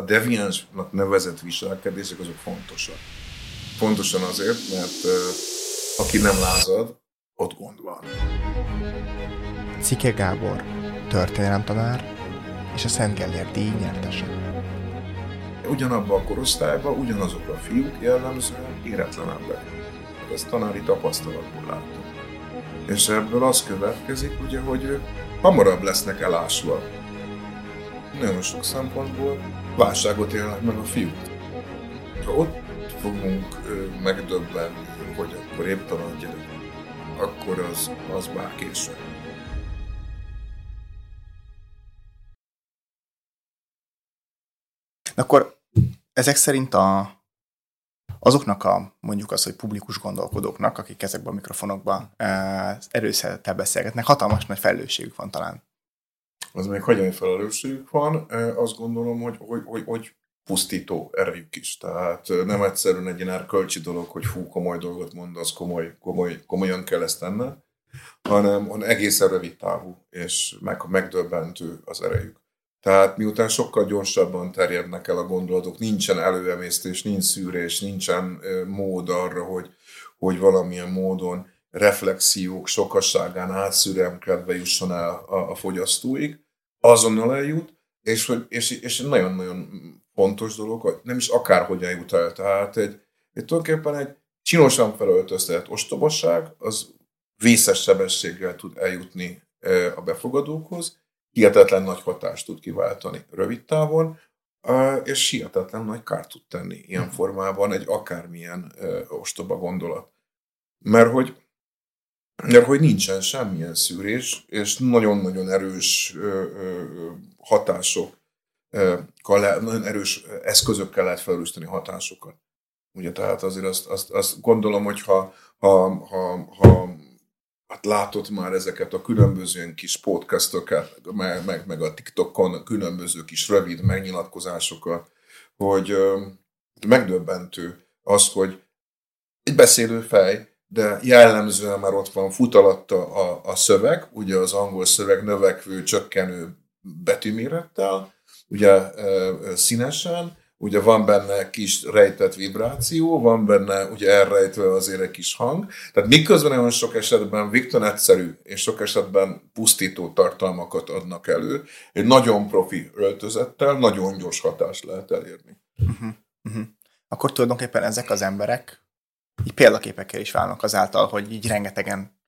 a deviánsnak nevezett viselkedések azok fontosak. Pontosan azért, mert aki nem lázad, ott gond van. Cike Gábor, történelemtanár és a Szent Gellért díj nyertese. Ugyanabban a korosztályban ugyanazok a fiúk jellemzően éretlenebbek. Ezt tanári tapasztalatból látom. És ebből az következik, ugye, hogy hamarabb lesznek elásva. Nagyon sok szempontból válságot élnek meg a fiúk. Ha ott fogunk megdöbbenni, hogy akkor épp talán gyerek, akkor az, az bár késő. Akkor ezek szerint a, azoknak a, mondjuk az, hogy publikus gondolkodóknak, akik ezekben a mikrofonokban erőszettel beszélgetnek, hatalmas nagy felelősségük van talán. Az még hagyani felelősségük van. Azt gondolom, hogy, hogy, hogy, hogy pusztító erejük is. Tehát nem egyszerűen egy ilyen erkölcsi dolog, hogy fú, komoly dolgot mondasz, komoly, komoly, komolyan kell ezt tenned, hanem, hanem egészen rövid távú, és meg, megdöbbentő az erejük. Tehát miután sokkal gyorsabban terjednek el a gondolatok, nincsen előemésztés, nincs szűrés, nincsen mód arra, hogy, hogy valamilyen módon reflexiók sokasságán átszüremkedve jusson el a, a fogyasztóig, azonnal eljut, és, hogy, és, és nagyon-nagyon fontos dolog, hogy nem is akárhogy eljut el. Tehát egy, egy tulajdonképpen egy csinosan felöltöztetett ostobosság, az vészes sebességgel tud eljutni a befogadókhoz, hihetetlen nagy hatást tud kiváltani rövid távon, és hihetetlen nagy kárt tud tenni ilyen mhm. formában egy akármilyen ostoba gondolat. Mert hogy, mert hogy nincsen semmilyen szűrés, és nagyon-nagyon erős hatások, nagyon erős eszközökkel lehet felrújtani hatásokat. Ugye, tehát azért azt, azt, azt gondolom, hogy ha, ha, ha, ha hát látott már ezeket a különböző kis podcastokat, meg, meg, meg a TikTokon különböző kis rövid megnyilatkozásokat, hogy megdöbbentő az, hogy egy beszélő fej, de jellemzően már ott van futalatta a, a szöveg, ugye az angol szöveg növekvő, csökkenő betűmérettel, ugye színesen, ugye van benne kis rejtett vibráció, van benne ugye elrejtve azért egy kis hang, tehát miközben nagyon sok esetben Viktor egyszerű, és sok esetben pusztító tartalmakat adnak elő, egy nagyon profi öltözettel nagyon gyors hatást lehet elérni. Uh-huh, uh-huh. Akkor tulajdonképpen ezek az emberek így példaképekkel is válnak azáltal, hogy így rengetegen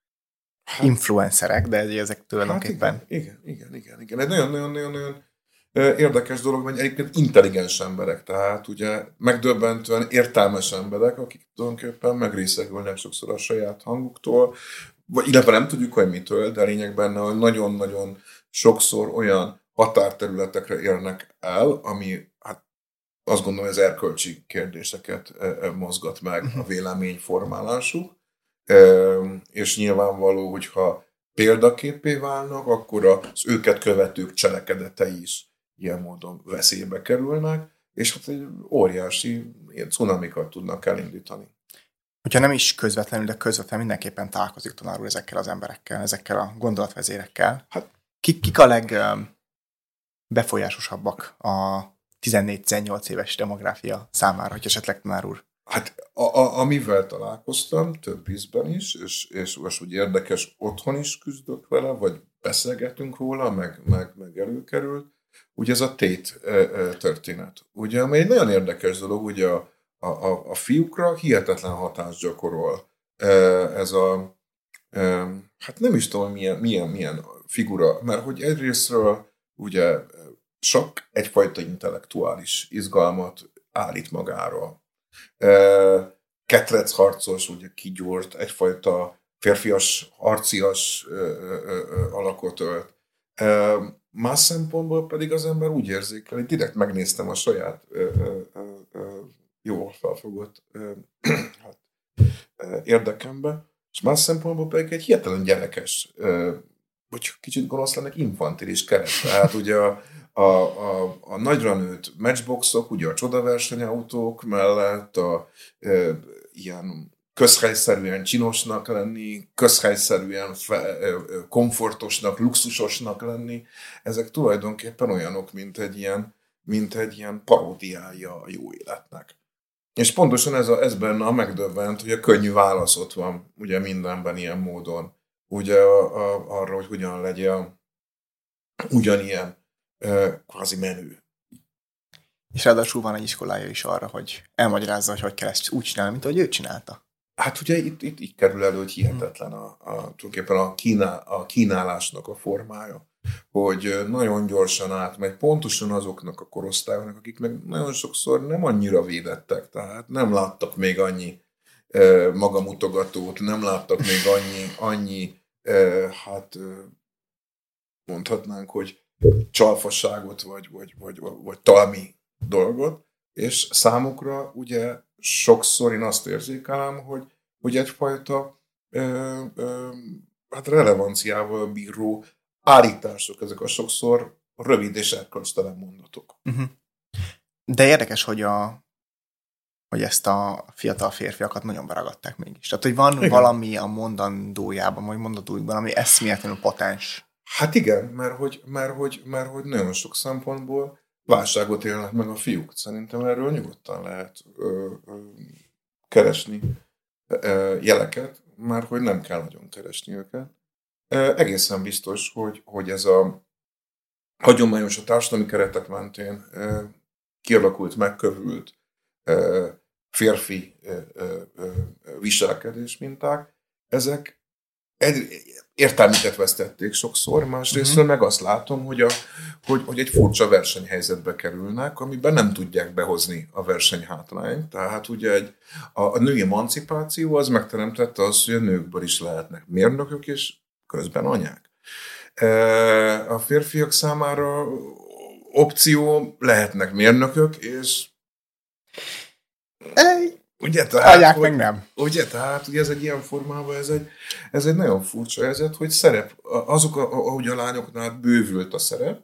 hát, influencerek, de ezek tulajdonképpen... Hát igen, igen, igen, igen. Egy nagyon-nagyon-nagyon érdekes dolog, hogy egyébként intelligens emberek, tehát ugye megdöbbentően értelmes emberek, akik tulajdonképpen megrészegülnek sokszor a saját hanguktól, vagy illetve nem tudjuk, hogy mitől, de a lényeg benne, hogy nagyon-nagyon sokszor olyan határterületekre érnek el, ami azt gondolom, az erkölcsi kérdéseket mozgat meg a véleményformálásuk, és nyilvánvaló, hogyha példaképé válnak, akkor az őket követők cselekedetei is ilyen módon veszélybe kerülnek, és hát egy óriási ilyen cunamikat tudnak elindítani. Hogyha nem is közvetlenül, de közvetlenül mindenképpen találkozik tanár úr ezekkel az emberekkel, ezekkel a gondolatvezérekkel. Hát kik, kik a legbefolyásosabbak a 14-18 éves demográfia számára, hogy esetleg tanár úr? Hát a, a, amivel találkoztam több ízben is, és, és most úgy érdekes, otthon is küzdök vele, vagy beszélgetünk róla, meg, meg, meg előkerült, ugye ez a tét történet. Ugye, ami egy nagyon érdekes dolog, ugye a, a, a fiúkra hihetetlen hatást gyakorol. Ez a, hát nem is tudom, milyen, milyen, milyen figura, mert hogy egyrésztről ugye sok egyfajta intellektuális izgalmat állít magára. Ketrec harcos, ugye kigyúrt, egyfajta férfias, harcias alakot ölt Más szempontból pedig az ember úgy érzékel, hogy direkt megnéztem a saját jól felfogott hát, érdekembe, és más szempontból pedig egy hihetetlen gyerekes, vagy kicsit gonosz lennek, infantilis keret. Tehát ugye a, a, a, a nagyra nőtt matchboxok, ugye a csodaversenyautók mellett a ö, ilyen közhelyszerűen csinosnak lenni, közhelyszerűen fe, komfortosnak, luxusosnak lenni, ezek tulajdonképpen olyanok, mint egy ilyen mint egy ilyen paródiája a jó életnek. És pontosan ez, a, ez benne a megdöbbent, hogy a könnyű válasz ott van, ugye mindenben ilyen módon. Ugye a, a, arra, hogy hogyan legyen ugyanilyen e, kvázi menő. És ráadásul van egy iskolája is arra, hogy elmagyarázza, hogy hogy kell ezt úgy csinálni, mint ahogy ő csinálta. Hát ugye itt, itt így kerül elő, hogy hihetetlen a, a, tulajdonképpen a, kínál, a kínálásnak a formája, hogy nagyon gyorsan átmegy pontosan azoknak a korosztályoknak, akik meg nagyon sokszor nem annyira védettek, tehát nem láttak még annyi e, magamutogatót, nem láttak még annyi, annyi hát mondhatnánk, hogy csalfasságot, vagy, vagy, vagy, vagy talmi dolgot, és számukra ugye sokszor én azt érzékelem, hogy, hogy egyfajta ö, ö, hát relevanciával bíró állítások, ezek a sokszor rövid és erkölcstelen mondatok. Uh-huh. De érdekes, hogy a hogy ezt a fiatal férfiakat nagyon beragadták mégis. Tehát, hogy van igen. valami a mondandójában, vagy mondatójukban, ami eszméletlenül potens. Hát igen, mert hogy, mert, hogy, mert hogy nagyon sok szempontból válságot élnek meg a fiúk. Szerintem erről nyugodtan lehet ö, ö, keresni ö, jeleket, már hogy nem kell nagyon keresni őket. Ö, egészen biztos, hogy, hogy ez a hagyományos a társadalmi keretek mentén ö, kialakult, megkövült ö, férfi viselkedés minták, ezek egy, értelmüket vesztették sokszor, másrészt uh-huh. meg azt látom, hogy, a, hogy, hogy egy furcsa versenyhelyzetbe kerülnek, amiben nem tudják behozni a versenyhátrányt. Tehát ugye egy, a, a női emancipáció az megteremtette azt, hogy a nőkből is lehetnek mérnökök, és közben anyák. E, a férfiak számára opció lehetnek mérnökök, és Ugye, tehát, Anyák hogy, meg nem. Ugye, tehát ugye ez egy ilyen formában, ez egy, ez egy nagyon furcsa helyzet, hogy szerep, azok, ahogy a lányoknál bővült a szerep,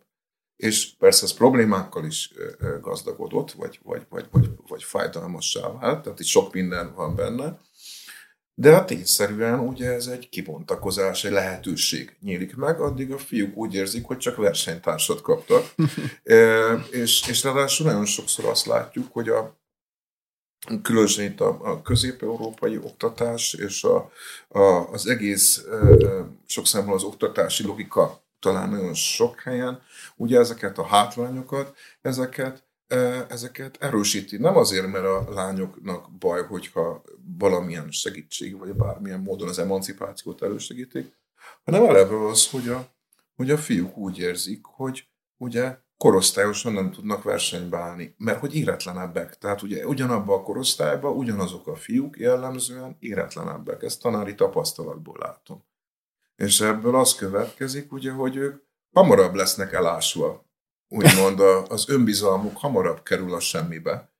és persze ez problémákkal is gazdagodott, vagy, vagy, vagy, vagy, vagy fájdalmassá vált, tehát itt sok minden van benne, de hát tényszerűen ugye ez egy kibontakozás, egy lehetőség nyílik meg, addig a fiúk úgy érzik, hogy csak versenytársat kaptak. e, és, és ráadásul nagyon sokszor azt látjuk, hogy a, különösen itt a, a közép-európai oktatás és a, a, az egész sok számból az oktatási logika talán nagyon sok helyen, ugye ezeket a hátrányokat, ezeket ezeket erősíti. Nem azért, mert a lányoknak baj, hogyha valamilyen segítség, vagy bármilyen módon az emancipációt elősegítik, hanem eleve az, hogy a, hogy a fiúk úgy érzik, hogy ugye korosztályosan nem tudnak versenybe állni, mert hogy éretlenebbek. Tehát ugye ugyanabban a korosztályban ugyanazok a fiúk jellemzően éretlenebbek. Ezt tanári tapasztalatból látom. És ebből az következik, ugye, hogy ők hamarabb lesznek elásva. Úgymond az önbizalmuk hamarabb kerül a semmibe.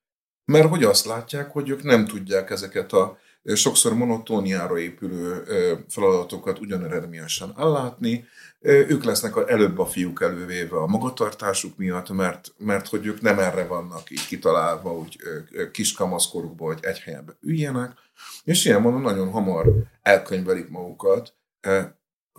Mert hogy azt látják, hogy ők nem tudják ezeket a sokszor monotóniára épülő feladatokat ugyaneredményesen ellátni, ők lesznek előbb a fiúk elővéve a magatartásuk miatt, mert, mert hogy ők nem erre vannak így kitalálva, hogy kiskamaszkorukban, hogy egy helyen üljenek, és ilyen mondom, nagyon hamar elkönyvelik magukat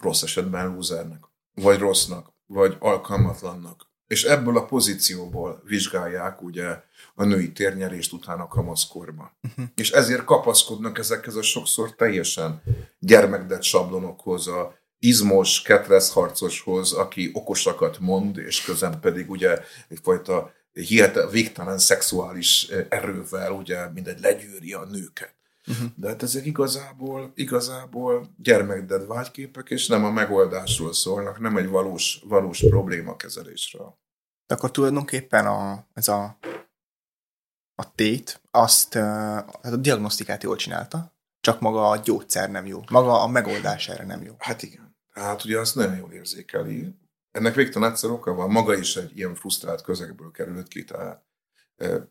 rossz esetben lúzernek, vagy rossznak, vagy alkalmatlannak. És ebből a pozícióból vizsgálják ugye a női térnyerést utána kamaszkorban. Uh-huh. És ezért kapaszkodnak ezekhez a sokszor teljesen gyermekdet sablonokhoz, a izmos, ketrezharcoshoz, aki okosakat mond, és közben pedig ugye egyfajta hihetetlen, végtelen szexuális erővel, ugye mindegy legyűri a nőket. Uh-huh. De hát ezek igazából, igazából gyermekded vágyképek, és nem a megoldásról szólnak, nem egy valós, valós problémakezelésről. De akkor tulajdonképpen a, ez a, a tét, azt hát a diagnosztikát jól csinálta, csak maga a gyógyszer nem jó. Maga a megoldás erre nem jó. Hát igen. Tehát ugye azt nagyon jól érzékeli. Ennek végtelen egyszer oka van, maga is egy ilyen frusztrált közegből került ki, tehát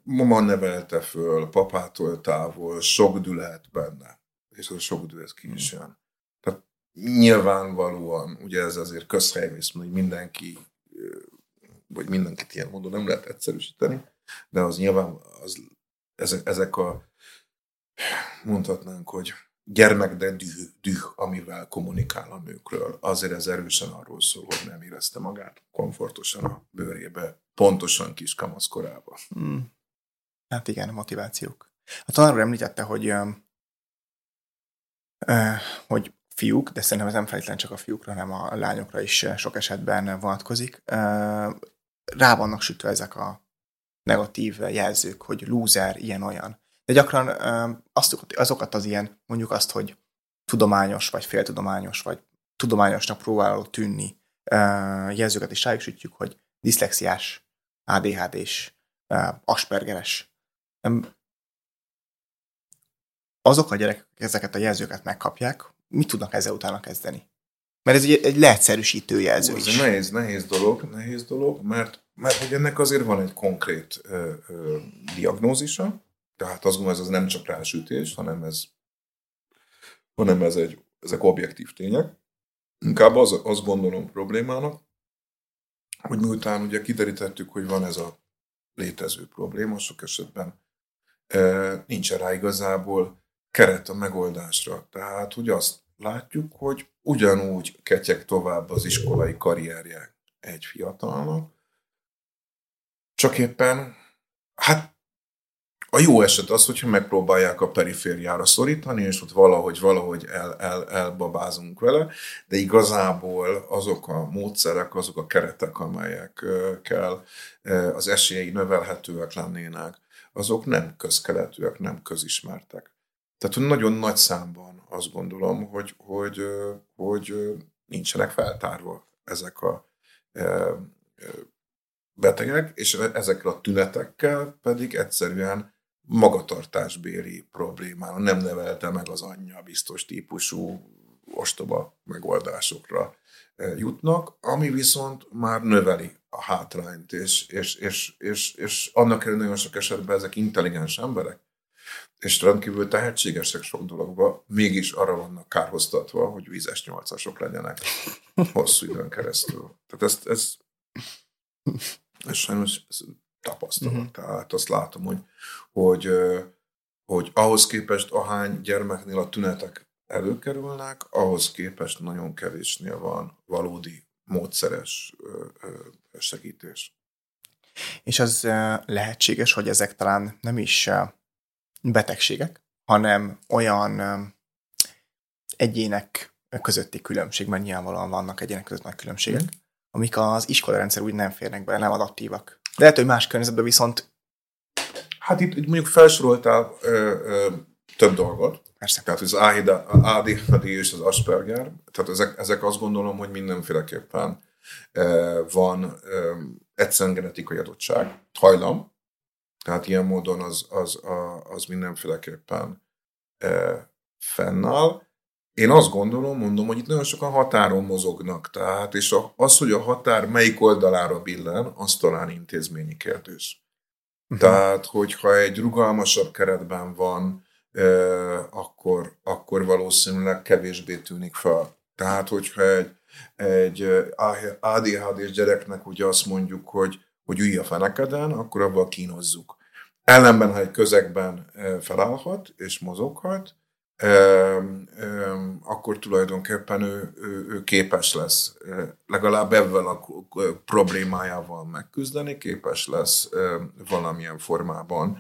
mama nevelte föl, papától távol, sok dű lehet benne, és az sok dű ez ki is hmm. jön. Tehát nyilvánvalóan, ugye ez azért közhelyvész, hogy mindenki, vagy mindenkit ilyen módon nem lehet egyszerűsíteni, de az nyilván az, ezek, ezek a mondhatnánk, hogy gyermek, de düh, düh, amivel kommunikál a nőkről. Azért ez erősen arról szól, hogy nem érezte magát komfortosan a bőrébe, pontosan kis kamaszkorában. Hmm. Hát igen, a motivációk. A tanár említette, hogy, hogy fiúk, de szerintem ez nem feltétlenül csak a fiúkra, hanem a lányokra is sok esetben vonatkozik. Rá vannak sütve ezek a negatív jelzők, hogy loser, ilyen-olyan. De gyakran azt, azokat az ilyen, mondjuk azt, hogy tudományos, vagy féltudományos, vagy tudományosnak próbáló tűnni jelzőket is rájuk sütjük, hogy diszlexiás, ADHD-s, Aspergeres azok a gyerekek ezeket a jelzőket megkapják, mit tudnak ezzel utána kezdeni? Mert ez egy, egy leegyszerűsítő jelző ez is. Nehéz, nehéz dolog, nehéz dolog, mert, mert hogy ennek azért van egy konkrét ö, ö, diagnózisa, tehát azt gondolom, ez az nem csak rásütés, hanem ez, hanem ez egy, ezek objektív tények. Inkább az, azt gondolom problémának, hogy miután ugye kiderítettük, hogy van ez a létező probléma, sok esetben nincsen rá igazából keret a megoldásra. Tehát, hogy azt látjuk, hogy ugyanúgy ketyek tovább az iskolai karrierje egy fiatalnak, csak éppen, hát a jó eset az, hogyha megpróbálják a perifériára szorítani, és ott valahogy, valahogy el, el, elbabázunk vele, de igazából azok a módszerek, azok a keretek, amelyekkel az esélyei növelhetőek lennének, azok nem közkeletűek, nem közismertek. Tehát nagyon nagy számban azt gondolom, hogy, hogy, hogy nincsenek feltárva ezek a betegek, és ezekkel a tünetekkel pedig egyszerűen magatartásbéli problémára nem nevelte meg az anyja biztos típusú ostoba megoldásokra jutnak, ami viszont már növeli a hátrányt, és, és, és, és, és annak ellenére nagyon sok esetben ezek intelligens emberek, és rendkívül tehetségesek sok dologba, mégis arra vannak kárhoztatva, hogy vízes nyolcasok legyenek hosszú időn keresztül. Tehát ezt, ez, ez sajnos tapasztalat. Uh-huh. Tehát azt látom, hogy, hogy, hogy ahhoz képest ahány gyermeknél a tünetek előkerülnek, ahhoz képest nagyon kevésnél van valódi módszeres segítés. És az lehetséges, hogy ezek talán nem is betegségek, hanem olyan egyének közötti különbség, mert nyilvánvalóan vannak egyének között nagy különbségek, mm. amik az iskolarendszer úgy nem férnek bele, nem adattívak. Lehet, hogy más környezetben viszont... Hát itt, itt mondjuk felsoroltál ö, ö, több dolgot. Persze. Tehát az ADHD és az Asperger, tehát ezek, ezek azt gondolom, hogy mindenféleképpen van egyszerűen genetikai adottság, hajlam, tehát ilyen módon az, az, az mindenféleképpen fennáll. Én azt gondolom, mondom, hogy itt nagyon sokan határon mozognak, tehát, és az, hogy a határ melyik oldalára billen, az talán intézményi kérdés. Uh-huh. Tehát, hogyha egy rugalmasabb keretben van, akkor, akkor valószínűleg kevésbé tűnik fel. Tehát, hogyha egy, egy ADHD-s gyereknek ugye azt mondjuk, hogy, hogy ülj a fenekeden, akkor abban kínozzuk. Ellenben, ha egy közegben felállhat és mozoghat, akkor tulajdonképpen ő, ő, ő képes lesz legalább ebben a problémájával megküzdeni, képes lesz valamilyen formában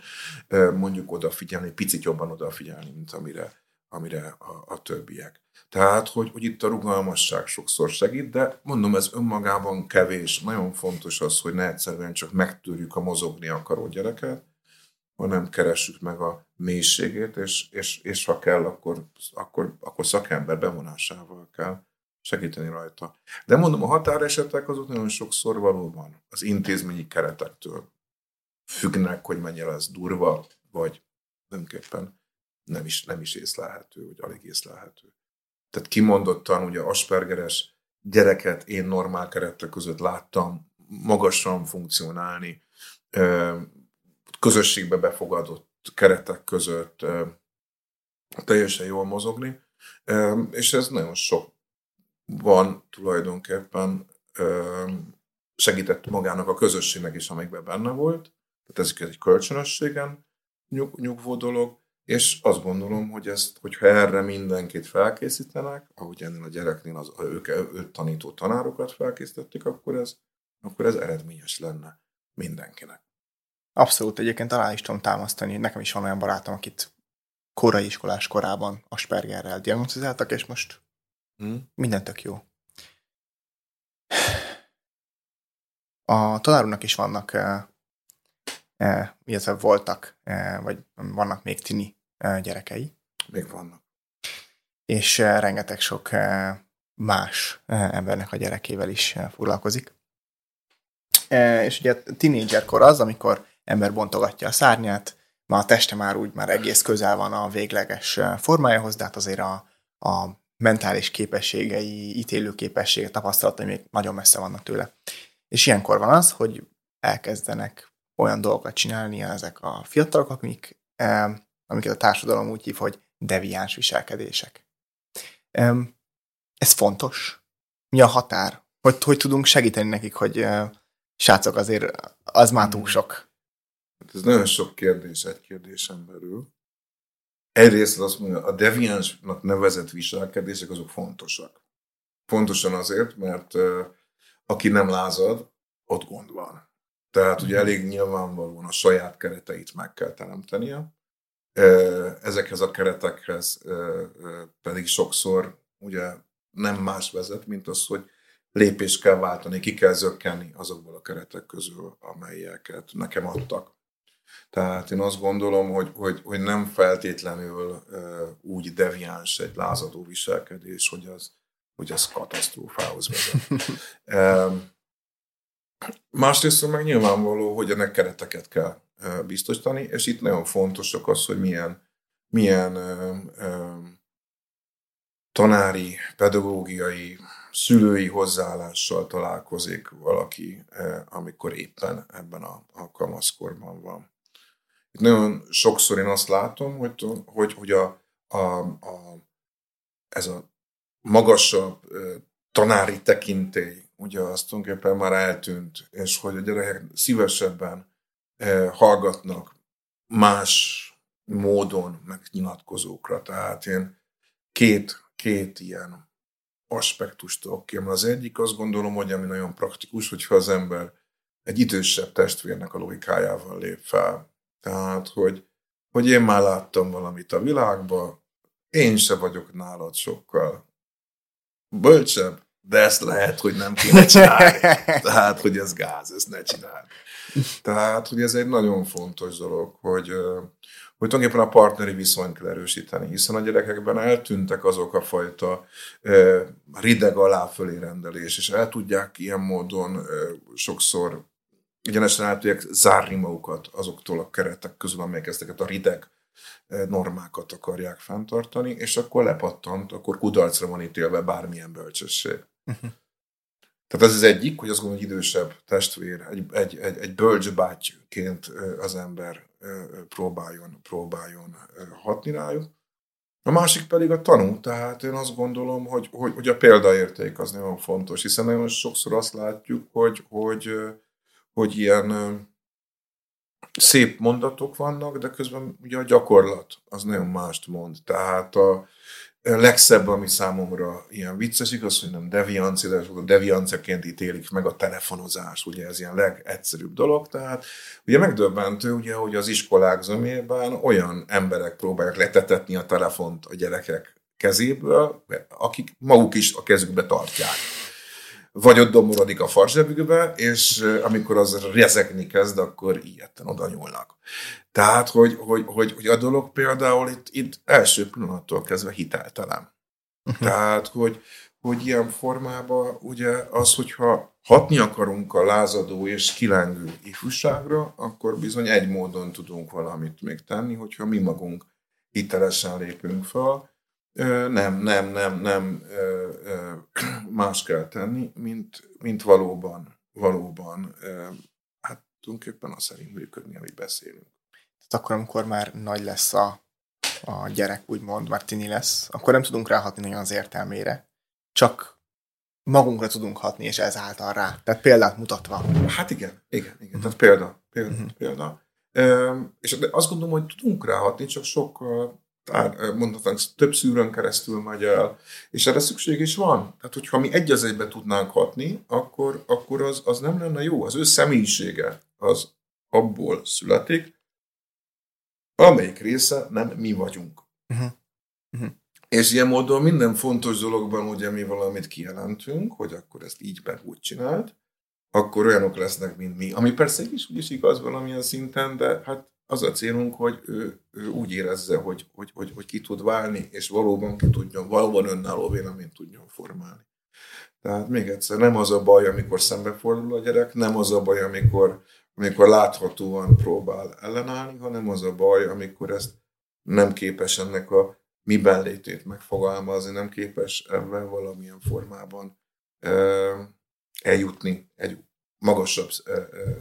mondjuk odafigyelni, picit jobban odafigyelni, mint amire, amire a, a többiek. Tehát, hogy, hogy itt a rugalmasság sokszor segít, de mondom, ez önmagában kevés. Nagyon fontos az, hogy ne egyszerűen csak megtűrjük a mozogni akaró gyereket, hanem keressük meg a mélységét, és, és, és ha kell, akkor, akkor, akkor szakember bevonásával kell segíteni rajta. De mondom, a határesetek azok nagyon sokszor valóban az intézményi keretektől függnek, hogy mennyire lesz durva, vagy tulajdonképpen nem is, nem is észlelhető, vagy alig észlelhető. Tehát kimondottan ugye Aspergeres gyereket én normál keretek között láttam magasan funkcionálni, közösségbe befogadott keretek között teljesen jól mozogni, és ez nagyon sok van tulajdonképpen segített magának a közösségnek is, amikben benne volt. Tehát ez egy kölcsönösségen nyug, nyugvó dolog, és azt gondolom, hogy ezt, hogyha erre mindenkit felkészítenek, ahogy ennél a gyereknél az, ők, őt tanító tanárokat felkészítették, akkor ez, akkor ez eredményes lenne mindenkinek. Abszolút, egyébként talán is tudom támasztani. Nekem is van olyan barátom, akit korai iskolás korában Aspergerrel diagnosztizáltak, és most hmm. minden tök jó. A tanárunknak is vannak, eh, illetve voltak, eh, vagy vannak még tini gyerekei. Még vannak. És rengeteg sok más embernek a gyerekével is eh, foglalkozik. Eh, és ugye a tínédzserkor az, amikor ember bontogatja a szárnyát, ma a teste már úgy már egész közel van a végleges formájához, de hát azért a, a mentális képességei, ítélő képessége, tapasztalatai még nagyon messze vannak tőle. És ilyenkor van az, hogy elkezdenek olyan dolgokat csinálni ezek a fiatalok, amik, amiket a társadalom úgy hív, hogy deviáns viselkedések. Ez fontos. Mi a határ? Hogy, hogy tudunk segíteni nekik, hogy srácok, azért az már túl hmm. sok. Hát ez nagyon sok kérdés egy kérdésen belül. Egyrészt azt mondja, a deviánsnak nevezett viselkedések azok fontosak. Fontosan azért, mert aki nem lázad, ott gond van. Tehát ugye elég nyilvánvalóan a saját kereteit meg kell teremtenie. Ezekhez a keretekhez pedig sokszor ugye nem más vezet, mint az, hogy lépést kell váltani, ki kell zökkenni azokból a keretek közül, amelyeket nekem adtak. Tehát én azt gondolom, hogy, hogy, hogy nem feltétlenül úgy deviáns egy lázadó viselkedés, hogy az, hogy az katasztrófához vezet. másrészt meg nyilvánvaló, hogy ennek kereteket kell biztosítani, és itt nagyon fontosak az, hogy milyen, milyen tanári, pedagógiai, szülői hozzáállással találkozik valaki, amikor éppen ebben a, a kamaszkorban van. Nagyon sokszor én azt látom, hogy, hogy, hogy a, a, a, ez a magasabb tanári tekintély, ugye azt tulajdonképpen már eltűnt, és hogy a gyerekek szívesebben hallgatnak más módon megnyilatkozókra. Tehát én két, két ilyen aspektust tudok ki. Az egyik azt gondolom, hogy ami nagyon praktikus, hogyha az ember egy idősebb testvérnek a logikájával lép fel. Tehát, hogy, hogy én már láttam valamit a világban, én se vagyok nálad sokkal bölcsebb, de ezt lehet, hogy nem kéne csinálni. Tehát, hogy ez gáz, ezt ne csinálj. Tehát, hogy ez egy nagyon fontos dolog, hogy, hogy tulajdonképpen a partneri viszonyt kell erősíteni, hiszen a gyerekekben eltűntek azok a fajta rideg alá fölé rendelés, és el tudják ilyen módon sokszor egyenesen el tudják zárni magukat azoktól a keretek közül, amelyek ezeket a rideg normákat akarják fenntartani, és akkor lepattant, akkor kudarcra van ítélve bármilyen bölcsesség. Uh-huh. Tehát ez az egyik, hogy azt gondolom, hogy idősebb testvér, egy, egy, egy, egy bölcsbátyként az ember próbáljon, próbáljon hatni rájuk. A másik pedig a tanú, tehát én azt gondolom, hogy, hogy, hogy a példaérték az nagyon fontos, hiszen nagyon sokszor azt látjuk, hogy, hogy, hogy ilyen szép mondatok vannak, de közben ugye a gyakorlat az nagyon mást mond. Tehát a, legszebb, ami számomra ilyen vicces, igaz, hogy nem devianci, de a devianceként ítélik meg a telefonozás, ugye ez ilyen legegyszerűbb dolog, tehát ugye megdöbbentő, ugye, hogy az iskolák zömében olyan emberek próbálják letetetni a telefont a gyerekek kezéből, akik maguk is a kezükbe tartják vagy ott domorodik a farzsebükbe, és amikor az rezegni kezd, akkor ilyetten oda nyúlnak. Tehát, hogy, hogy, hogy, hogy a dolog például itt, itt első pillanattól kezdve hiteltelen. Uh-huh. Tehát, hogy, hogy ilyen formában ugye az, hogyha hatni akarunk a lázadó és kilengő ifjúságra, akkor bizony egy módon tudunk valamit még tenni, hogyha mi magunk hitelesen lépünk fel, nem, nem, nem, nem más kell tenni, mint, mint valóban, valóban, hát tulajdonképpen az szerint működni, amit beszélünk. Tehát akkor, amikor már nagy lesz a, a gyerek, úgymond, már tini lesz, akkor nem tudunk ráhatni nagyon az értelmére. Csak magunkra tudunk hatni, és ezáltal rá. Tehát példát mutatva. Hát igen, igen, igen. Tehát példa, példa, uh-huh. példa. És azt gondolom, hogy tudunk ráhatni, csak sokkal mondhatnánk, több szűrőn keresztül megy el, és erre szükség is van. Tehát, hogyha mi egy az egybe tudnánk hatni, akkor, akkor az, az nem lenne jó. Az ő személyisége az abból születik, amelyik része nem mi vagyunk. Uh-huh. Uh-huh. És ilyen módon minden fontos dologban ugye mi valamit kijelentünk, hogy akkor ezt így be úgy csinált, akkor olyanok lesznek, mint mi. Ami persze is úgy is igaz valamilyen szinten, de hát az a célunk, hogy ő, ő úgy érezze, hogy, hogy, hogy, hogy ki tud válni, és valóban ki tudjon, valóban önálló véleményt tudjon formálni. Tehát még egyszer, nem az a baj, amikor szembefordul a gyerek, nem az a baj, amikor, amikor láthatóan próbál ellenállni, hanem az a baj, amikor ezt nem képes ennek a miben létét megfogalmazni, nem képes ebben valamilyen formában eljutni egy magasabb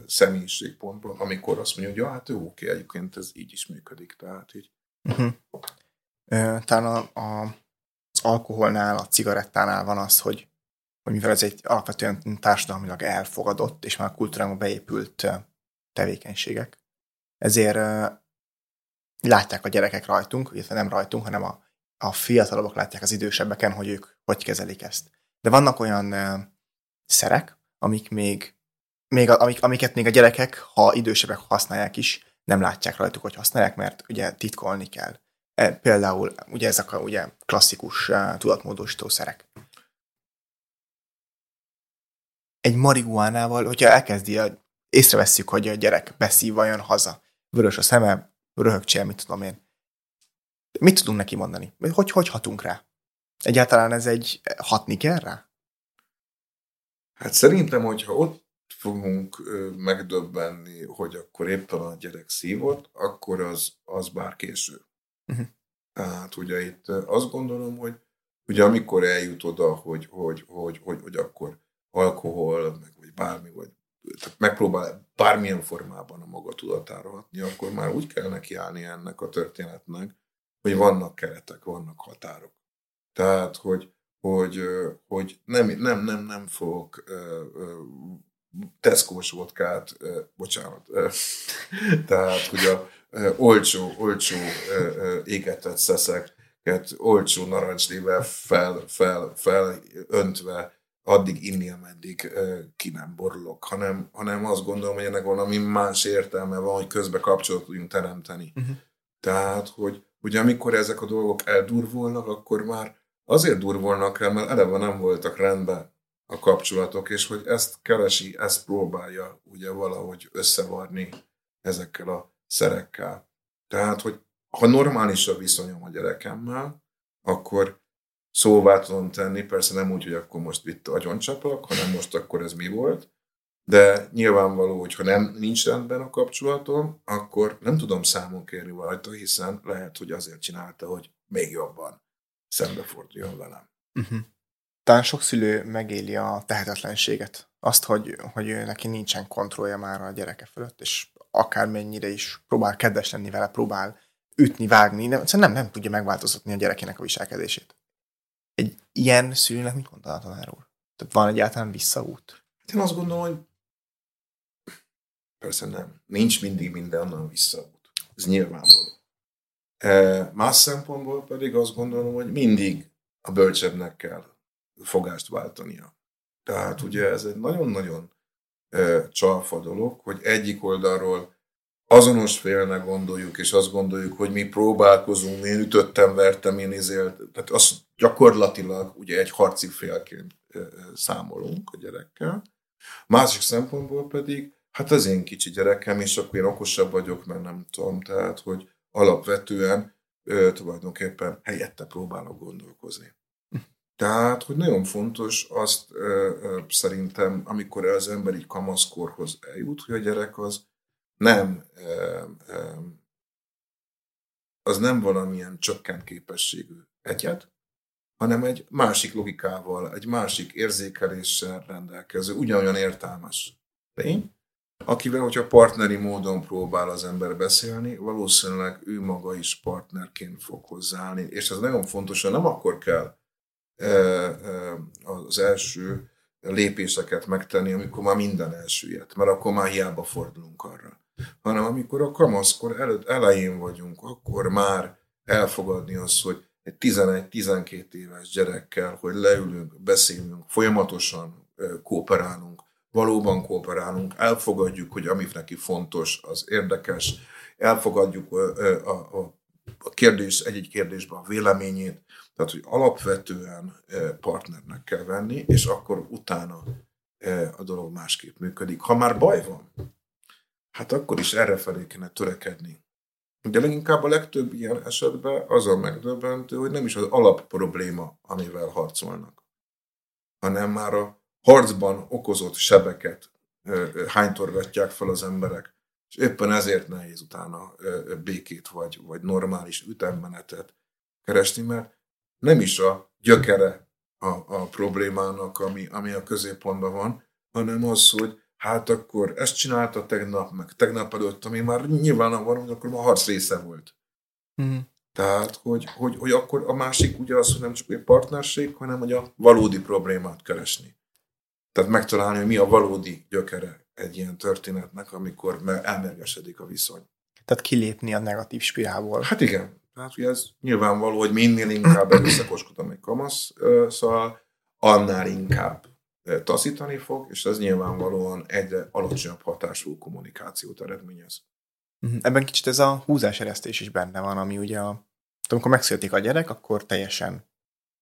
személyiségpontban, amikor azt mondja, hogy ja, hát ő oké, egyébként ez így is működik. Tehát így. Uh-huh. Talán a, a, az alkoholnál, a cigarettánál van az, hogy, hogy mivel ez egy alapvetően társadalmilag elfogadott, és már kultúrában beépült tevékenységek, ezért látják a gyerekek rajtunk, illetve nem rajtunk, hanem a, a fiatalabbak látják az idősebbeken, hogy ők hogy kezelik ezt. De vannak olyan szerek, amik még, még amik, amiket még a gyerekek, ha idősebbek használják is, nem látják rajtuk, hogy használják, mert ugye titkolni kell. E, például ugye ezek a ugye, klasszikus uh, tudatmódosító szerek. Egy marihuánával, hogyha elkezdi, a, észrevesszük, hogy a gyerek beszív, vajon haza, vörös a szeme, röhögcsél, mit tudom én. Mit tudunk neki mondani? Hogy, hogy hatunk rá? Egyáltalán ez egy hatni kell rá? Hát szerintem, hogyha ott fogunk megdöbbenni, hogy akkor éppen a gyerek szívott, akkor az, az bár késő. Uh-huh. Tehát ugye itt azt gondolom, hogy ugye amikor eljut oda, hogy, hogy, hogy, hogy, hogy akkor alkohol, meg vagy bármi, vagy tehát megpróbál bármilyen formában a maga tudatára hatni, akkor már úgy kell nekiállni ennek a történetnek, hogy vannak keretek, vannak határok. Tehát, hogy hogy, hogy nem, nem, nem, nem fogok Tesco-s vodkát, bocsánat, tehát, hogy a olcsó, olcsó égetett szeszeket olcsó narancslével fel, fel, fel öntve addig inni, ameddig ki nem borulok, hanem, hanem azt gondolom, hogy ennek valami más értelme van, hogy közbe kapcsolatot tudjunk teremteni. Uh-huh. Tehát, hogy ugye amikor ezek a dolgok eldurvulnak, akkor már azért durvolnak el, mert eleve nem voltak rendben a kapcsolatok, és hogy ezt keresi, ezt próbálja ugye valahogy összevarni ezekkel a szerekkel. Tehát, hogy ha normális a viszonyom a gyerekemmel, akkor szóvá tudom tenni, persze nem úgy, hogy akkor most itt agyoncsapok, hanem most akkor ez mi volt, de nyilvánvaló, hogy ha nem, nincs rendben a kapcsolatom, akkor nem tudom számon kérni rajta, hiszen lehet, hogy azért csinálta, hogy még jobban szembeforduljon velem. Uh-huh. Talán sok szülő megéli a tehetetlenséget. Azt, hogy, hogy neki nincsen kontrollja már a gyereke fölött, és akármennyire is próbál kedves lenni vele, próbál ütni, vágni, nem, nem, nem tudja megváltoztatni a gyerekének a viselkedését. Egy ilyen szülőnek mit mondta a tanár úr? Tehát van egyáltalán visszaút? Én azt gondolom, hogy persze nem. Nincs mindig mindennan visszaút. Ez nyilvánvaló. Más szempontból pedig azt gondolom, hogy mindig a bölcsebbnek kell fogást váltania. Tehát ugye ez egy nagyon-nagyon csalfa dolog, hogy egyik oldalról azonos félnek gondoljuk, és azt gondoljuk, hogy mi próbálkozunk, én ütöttem, vertem, én izélt, tehát azt gyakorlatilag ugye egy harci félként számolunk a gyerekkel. Másik szempontból pedig, hát az én kicsi gyerekem, és akkor én okosabb vagyok, mert nem tudom, tehát, hogy alapvetően ö, tulajdonképpen helyette próbálok gondolkozni. Tehát, hogy nagyon fontos azt ö, ö, szerintem, amikor az ember így kamaszkorhoz eljut, hogy a gyerek az nem ö, ö, az nem valamilyen csökkent képességű egyet, hanem egy másik logikával, egy másik érzékeléssel rendelkező, ugyanolyan értelmes lény, akivel, hogyha partneri módon próbál az ember beszélni, valószínűleg ő maga is partnerként fog hozzáállni. És ez nagyon fontos, hogy nem akkor kell az első lépéseket megtenni, amikor már minden elsüllyedt, mert akkor már hiába fordulunk arra. hanem amikor a kamaszkor előtt elején vagyunk, akkor már elfogadni azt, hogy egy 11-12 éves gyerekkel, hogy leülünk, beszélünk, folyamatosan kooperálunk, valóban kooperálunk, elfogadjuk, hogy ami neki fontos, az érdekes, elfogadjuk a, a, a kérdés, egy-egy kérdésben a véleményét, tehát, hogy alapvetően partnernek kell venni, és akkor utána a dolog másképp működik. Ha már baj van, hát akkor is erre felé kéne törekedni. De leginkább a legtöbb ilyen esetben az a megdöbbentő, hogy nem is az alap probléma, amivel harcolnak, hanem már a harcban okozott sebeket hánytorgatják fel az emberek, és éppen ezért nehéz utána békét vagy, vagy normális ütemmenetet keresni, mert nem is a gyökere a, a problémának, ami, ami a középpontban van, hanem az, hogy hát akkor ezt csinálta tegnap, meg tegnap előtt, ami már nyilván van, hogy akkor a harc része volt. Mm. Tehát, hogy, hogy, hogy akkor a másik ugye az, hogy nem csak egy partnerség, hanem hogy a valódi problémát keresni. Tehát megtalálni, hogy mi a valódi gyökere egy ilyen történetnek, amikor elmergesedik a viszony. Tehát kilépni a negatív spirálból. Hát igen. Tehát ugye ez nyilvánvaló, hogy minél inkább erőszakoskodom egy kamasz, szóval annál inkább taszítani fog, és ez nyilvánvalóan egyre alacsonyabb hatású kommunikációt eredményez. Mhm. Ebben kicsit ez a húzáseresztés is benne van, ami ugye a, amikor megszületik a gyerek, akkor teljesen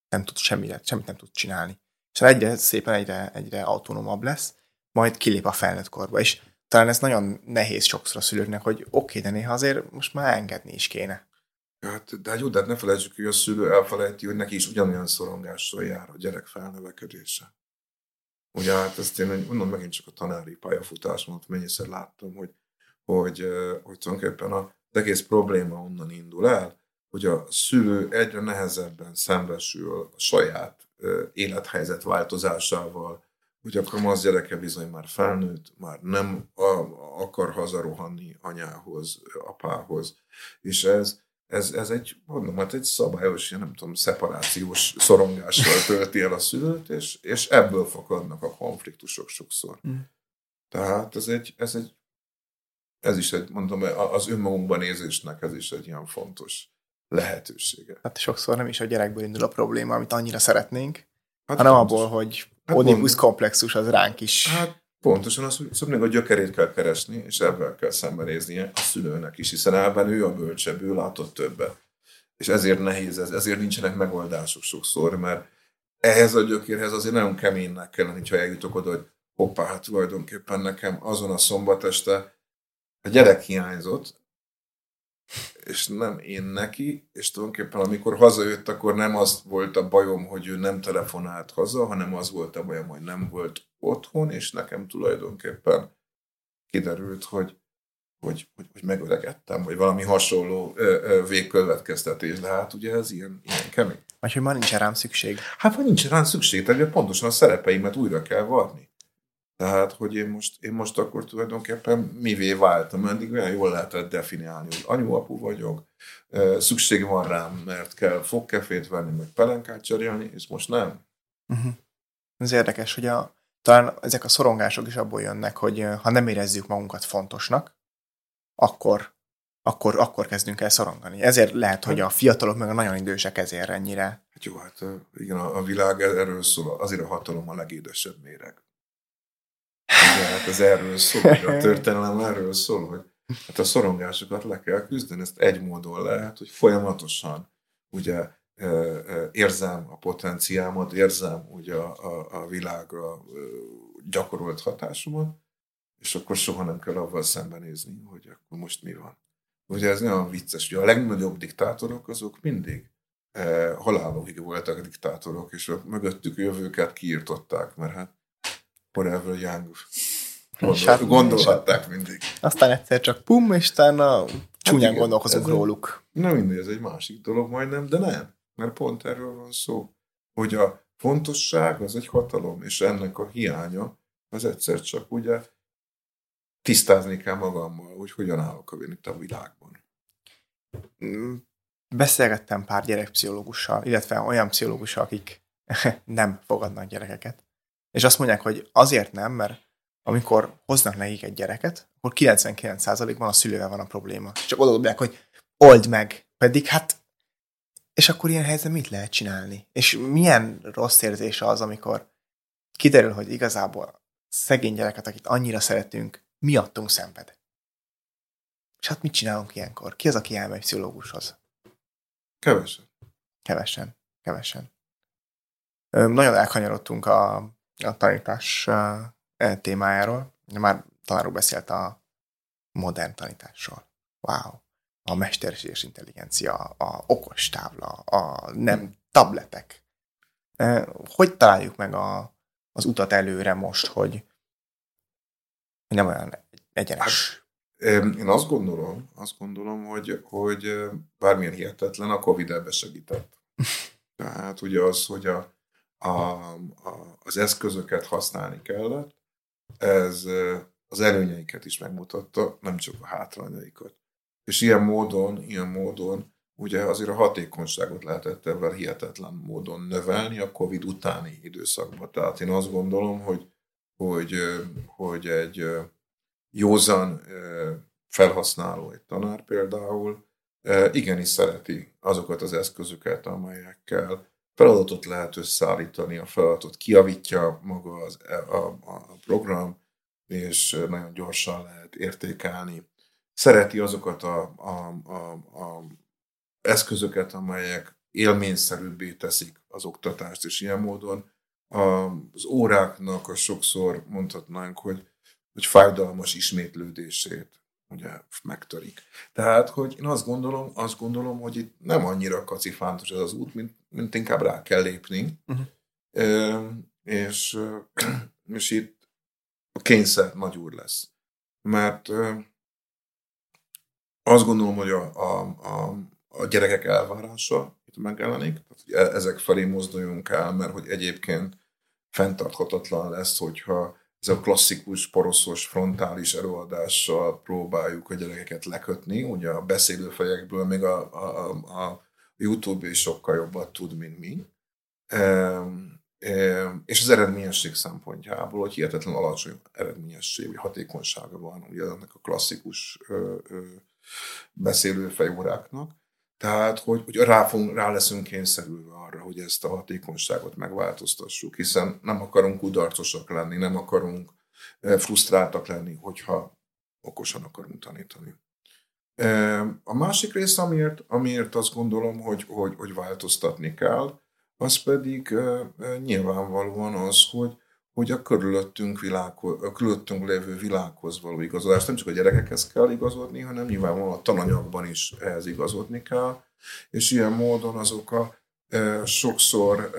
nem tud semmit, semmit nem tud csinálni. És egyre szépen egyre, egyre autonómabb lesz, majd kilép a felnőtt korba. És talán ez nagyon nehéz sokszor a szülőknek, hogy oké, okay, de néha azért most már engedni is kéne. Hát, de jó, de ne felejtsük, hogy a szülő elfelejti, hogy neki is ugyanolyan szorongással jár a gyerek felnövekedése. Ugye hát ezt én mondom megint csak a tanári pályafutásomat mennyiszer láttam, hogy, hogy, hogy tulajdonképpen az egész probléma onnan indul el, hogy a szülő egyre nehezebben szembesül a saját élethelyzet változásával, hogy akkor az gyereke bizony már felnőtt, már nem akar hazarohanni anyához, apához, és ez, ez, ez egy, mondom, hát egy szabályos, nem tudom, szeparációs szorongással tölti el a szülőt, és, és ebből fakadnak a konfliktusok sokszor. Mm. Tehát ez egy, ez egy, ez is egy, mondom, az önmagunkban nézésnek ez is egy ilyen fontos lehetősége. Hát sokszor nem is a gyerekből indul a probléma, amit annyira szeretnénk, hát hanem fontos. abból, hogy hát Oedipus komplexus az ránk is hát Pontosan az, hogy szóval a gyökerét kell keresni, és ebben kell szembenéznie a szülőnek is, hiszen ebben ő a bölcsebb, ő látott többet. És ezért nehéz ez, ezért nincsenek megoldások sokszor, mert ehhez a gyökérhez azért nagyon keménynek kell lenni, ha eljutok oda, hogy hoppá, hát tulajdonképpen nekem azon a szombat este a gyerek hiányzott, és nem én neki, és tulajdonképpen amikor hazajött, akkor nem az volt a bajom, hogy ő nem telefonált haza, hanem az volt a bajom, hogy nem volt otthon, és nekem tulajdonképpen kiderült, hogy, hogy, hogy, hogy megöregedtem, vagy valami hasonló végkövetkeztetés, de hát ugye ez ilyen, ilyen kemény. Vagy hogy már nincs rám szükség. Hát, hogy nincs rám szükség, tehát pontosan a szerepeimet újra kell varni. Tehát, hogy én most, én most akkor tulajdonképpen mivé váltam, eddig olyan jól lehetett definiálni, hogy anyu-apu vagyok, szükség van rám, mert kell fogkefét venni, meg pelenkát cserélni, és most nem. Uh-huh. Ez érdekes, hogy a, talán ezek a szorongások is abból jönnek, hogy ha nem érezzük magunkat fontosnak, akkor, akkor, akkor kezdünk el szorongani. Ezért lehet, hogy a fiatalok meg a nagyon idősek ezért ennyire. Hát jó, hát igen, a világ erről szól, azért a hatalom a legédesebb méreg. Hát ez erről szól, a történelem erről szól, hogy hát a szorongásokat le kell küzdeni, ezt egy módon lehet, hogy folyamatosan ugye érzem a potenciámat, érzem ugye a, a, a világra gyakorolt hatásomat, és akkor soha nem kell avval szembenézni, hogy akkor most mi van. Ugye ez nagyon vicces, hogy a legnagyobb diktátorok azok mindig halálokig voltak diktátorok, és a mögöttük jövőket kiirtották, mert hát forever young. Gondol, hát, gondolhatták mindig. Aztán egyszer csak pum, és utána csúnyán hát gondolkozunk ez róluk. Na mindegy, ez egy másik dolog majdnem, de nem. Mert pont erről van szó, hogy a fontosság az egy hatalom, és ennek a hiánya az egyszer csak ugye tisztázni kell magammal, hogy hogyan állok a itt a világban. Mm, beszélgettem pár gyerekpszichológussal, illetve olyan pszichológussal, akik nem fogadnak gyerekeket. És azt mondják, hogy azért nem, mert amikor hoznak nekik egy gyereket, akkor 99%-ban a szülővel van a probléma. Csak oda dobják, hogy old meg. Pedig hát, és akkor ilyen helyzetben mit lehet csinálni? És milyen rossz érzés az, amikor kiderül, hogy igazából szegény gyereket, akit annyira szeretünk, miattunk szenved. És hát mit csinálunk ilyenkor? Ki az, aki elmegy pszichológushoz? Kevesen. Kevesen. Kevesen. Nagyon elkanyarodtunk a, a tanítás e, témájáról. Már tanárul beszélt a modern tanításról. Wow. A mesterséges intelligencia, a okos tábla, a nem tabletek. Hogy találjuk meg a, az utat előre most, hogy nem olyan egyenes? Hát, én azt gondolom, azt gondolom, hogy, hogy bármilyen hihetetlen, a Covid ebbe segített. Tehát ugye az, hogy a, a, a, az eszközöket használni kellett, ez az előnyeiket is megmutatta, nem csak a hátrányaikat. És ilyen módon, ilyen módon ugye azért a hatékonyságot lehetett ebben hihetetlen módon növelni a Covid utáni időszakban. Tehát én azt gondolom, hogy, hogy, hogy egy józan felhasználó, egy tanár például, igenis szereti azokat az eszközöket, amelyekkel feladatot lehet összeállítani, a feladatot kiavítja maga az, a, a, program, és nagyon gyorsan lehet értékelni. Szereti azokat a, a, a, a eszközöket, amelyek élményszerűbbé teszik az oktatást, és ilyen módon az óráknak a sokszor mondhatnánk, hogy, hogy fájdalmas ismétlődését ugye megtörik. Tehát, hogy én azt gondolom, azt gondolom, hogy itt nem annyira kacifántos ez az út, mint, mint inkább rá kell lépni. Uh-huh. E, és, és itt a kényszer nagy úr lesz. Mert azt gondolom, hogy a, a, a, a gyerekek elvárása itt megjelenik, tehát, hogy e, ezek felé mozduljunk el, mert hogy egyébként fenntarthatatlan lesz, hogyha ez a klasszikus poroszos frontális előadással próbáljuk a gyerekeket lekötni, ugye a beszélőfejekből még a, a, a YouTube is sokkal jobban tud, mint mi. És az eredményesség szempontjából, hogy hihetetlen alacsony eredményesség, vagy hatékonysága van ugye ennek a klasszikus ö, beszélőfejóráknak. Tehát, hogy, hogy rá, fogunk, rá leszünk kényszerülve arra, hogy ezt a hatékonyságot megváltoztassuk, hiszen nem akarunk kudarcosak lenni, nem akarunk frusztráltak lenni, hogyha okosan akarunk tanítani. A másik rész, amiért, amiért azt gondolom, hogy, hogy, hogy változtatni kell, az pedig nyilvánvalóan az, hogy, hogy a körülöttünk, világhoz, a körülöttünk lévő világhoz való igazodás. Nem csak a gyerekekhez kell igazodni, hanem nyilvánvalóan a tananyagban is ehhez igazodni kell, és ilyen módon azok a sokszor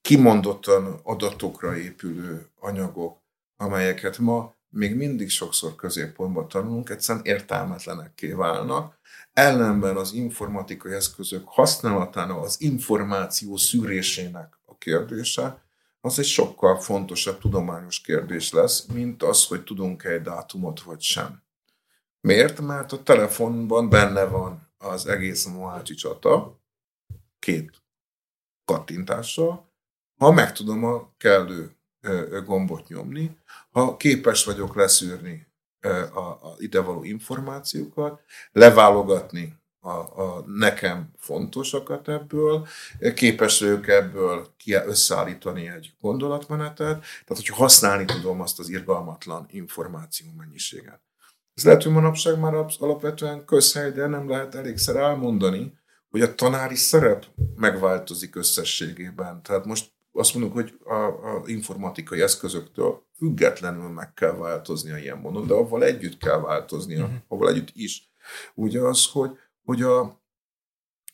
kimondottan adatokra épülő anyagok, amelyeket ma még mindig sokszor középpontban tanulunk, egyszerűen értelmetlenekké válnak. Ellenben az informatikai eszközök használatának, az információ szűrésének a kérdése, az egy sokkal fontosabb tudományos kérdés lesz, mint az, hogy tudunk-e egy dátumot vagy sem. Miért? Mert a telefonban benne van az egész Mohácsi csata, két kattintással, ha meg tudom a kellő gombot nyomni, ha képes vagyok leszűrni a, a idevaló információkat, leválogatni a, a nekem fontosakat ebből, képes vagyok ebből összeállítani egy gondolatmenetet, tehát hogyha használni tudom azt az irgalmatlan információ mennyiséget. Ez lehet, hogy manapság már alapvetően közhely, de nem lehet elégszer elmondani, hogy a tanári szerep megváltozik összességében. Tehát most azt mondjuk, hogy a, a informatikai eszközöktől függetlenül meg kell változnia ilyen módon, de avval együtt kell változnia, uh-huh. avval együtt is. Ugye az, hogy hogy, a,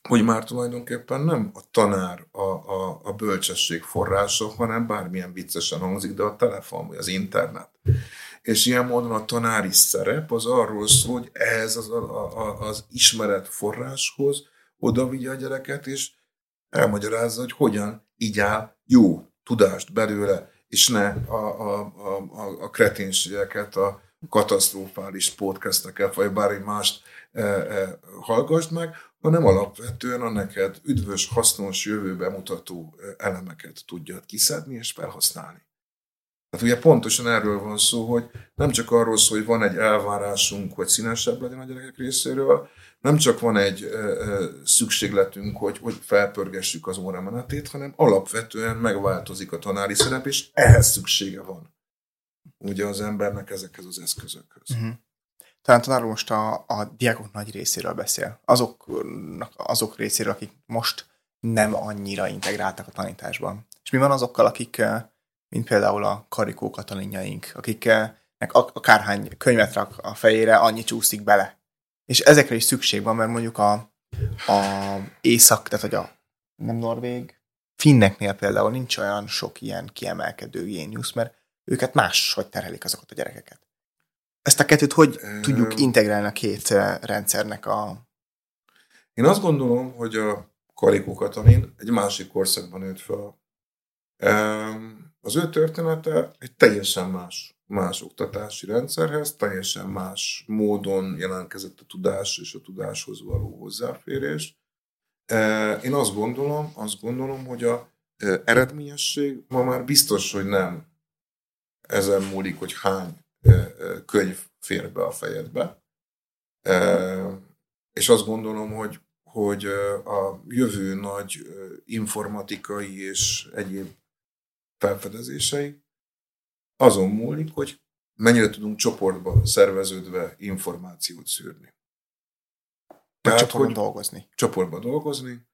hogy már tulajdonképpen nem a tanár a, a, a bölcsesség forrása, hanem bármilyen viccesen hangzik, de a telefon vagy az internet. És ilyen módon a tanári szerep az arról szól, hogy ehhez az, a, a, az ismeret forráshoz oda vigye a gyereket, és elmagyarázza, hogy hogyan így áll jó tudást belőle, és ne a, a, a, a, kreténségeket, a katasztrofális podcasteket, vagy bármi mást E, e, hallgassd meg, hanem alapvetően a neked üdvös, hasznos, jövőbe mutató e, elemeket tudja kiszedni és felhasználni. Tehát ugye pontosan erről van szó, hogy nem csak arról szól, hogy van egy elvárásunk, hogy színesebb legyen a gyerekek részéről, nem csak van egy szükségletünk, hogy, hogy felpörgessük az óramenetét, hanem alapvetően megváltozik a tanári szerep, és ehhez szüksége van ugye az embernek ezekhez az eszközökhöz. Uh-huh. Talán tanár most a, a diákok nagy részéről beszél. Azok, azok részéről, akik most nem annyira integráltak a tanításban. És mi van azokkal, akik, mint például a karikó katalinjaink, akiknek akárhány könyvet rak a fejére, annyi csúszik bele. És ezekre is szükség van, mert mondjuk a, a észak, tehát hogy a nem norvég, finneknél például nincs olyan sok ilyen kiemelkedő géniusz, mert őket más, hogy terhelik azokat a gyerekeket. Ezt a kettőt hogy tudjuk integrálni a két rendszernek a... Én azt gondolom, hogy a Karikó Katalin egy másik korszakban nőtt fel. Az ő története egy teljesen más, más oktatási rendszerhez, teljesen más módon jelentkezett a tudás és a tudáshoz való hozzáférés. Én azt gondolom, azt gondolom, hogy a eredményesség ma már biztos, hogy nem ezen múlik, hogy hány könyv fér be a fejedbe. És azt gondolom, hogy, hogy a jövő nagy informatikai és egyéb felfedezései azon múlik, hogy mennyire tudunk csoportba szerveződve információt szűrni. Tehát, csoportban hogy dolgozni. Csoportban dolgozni,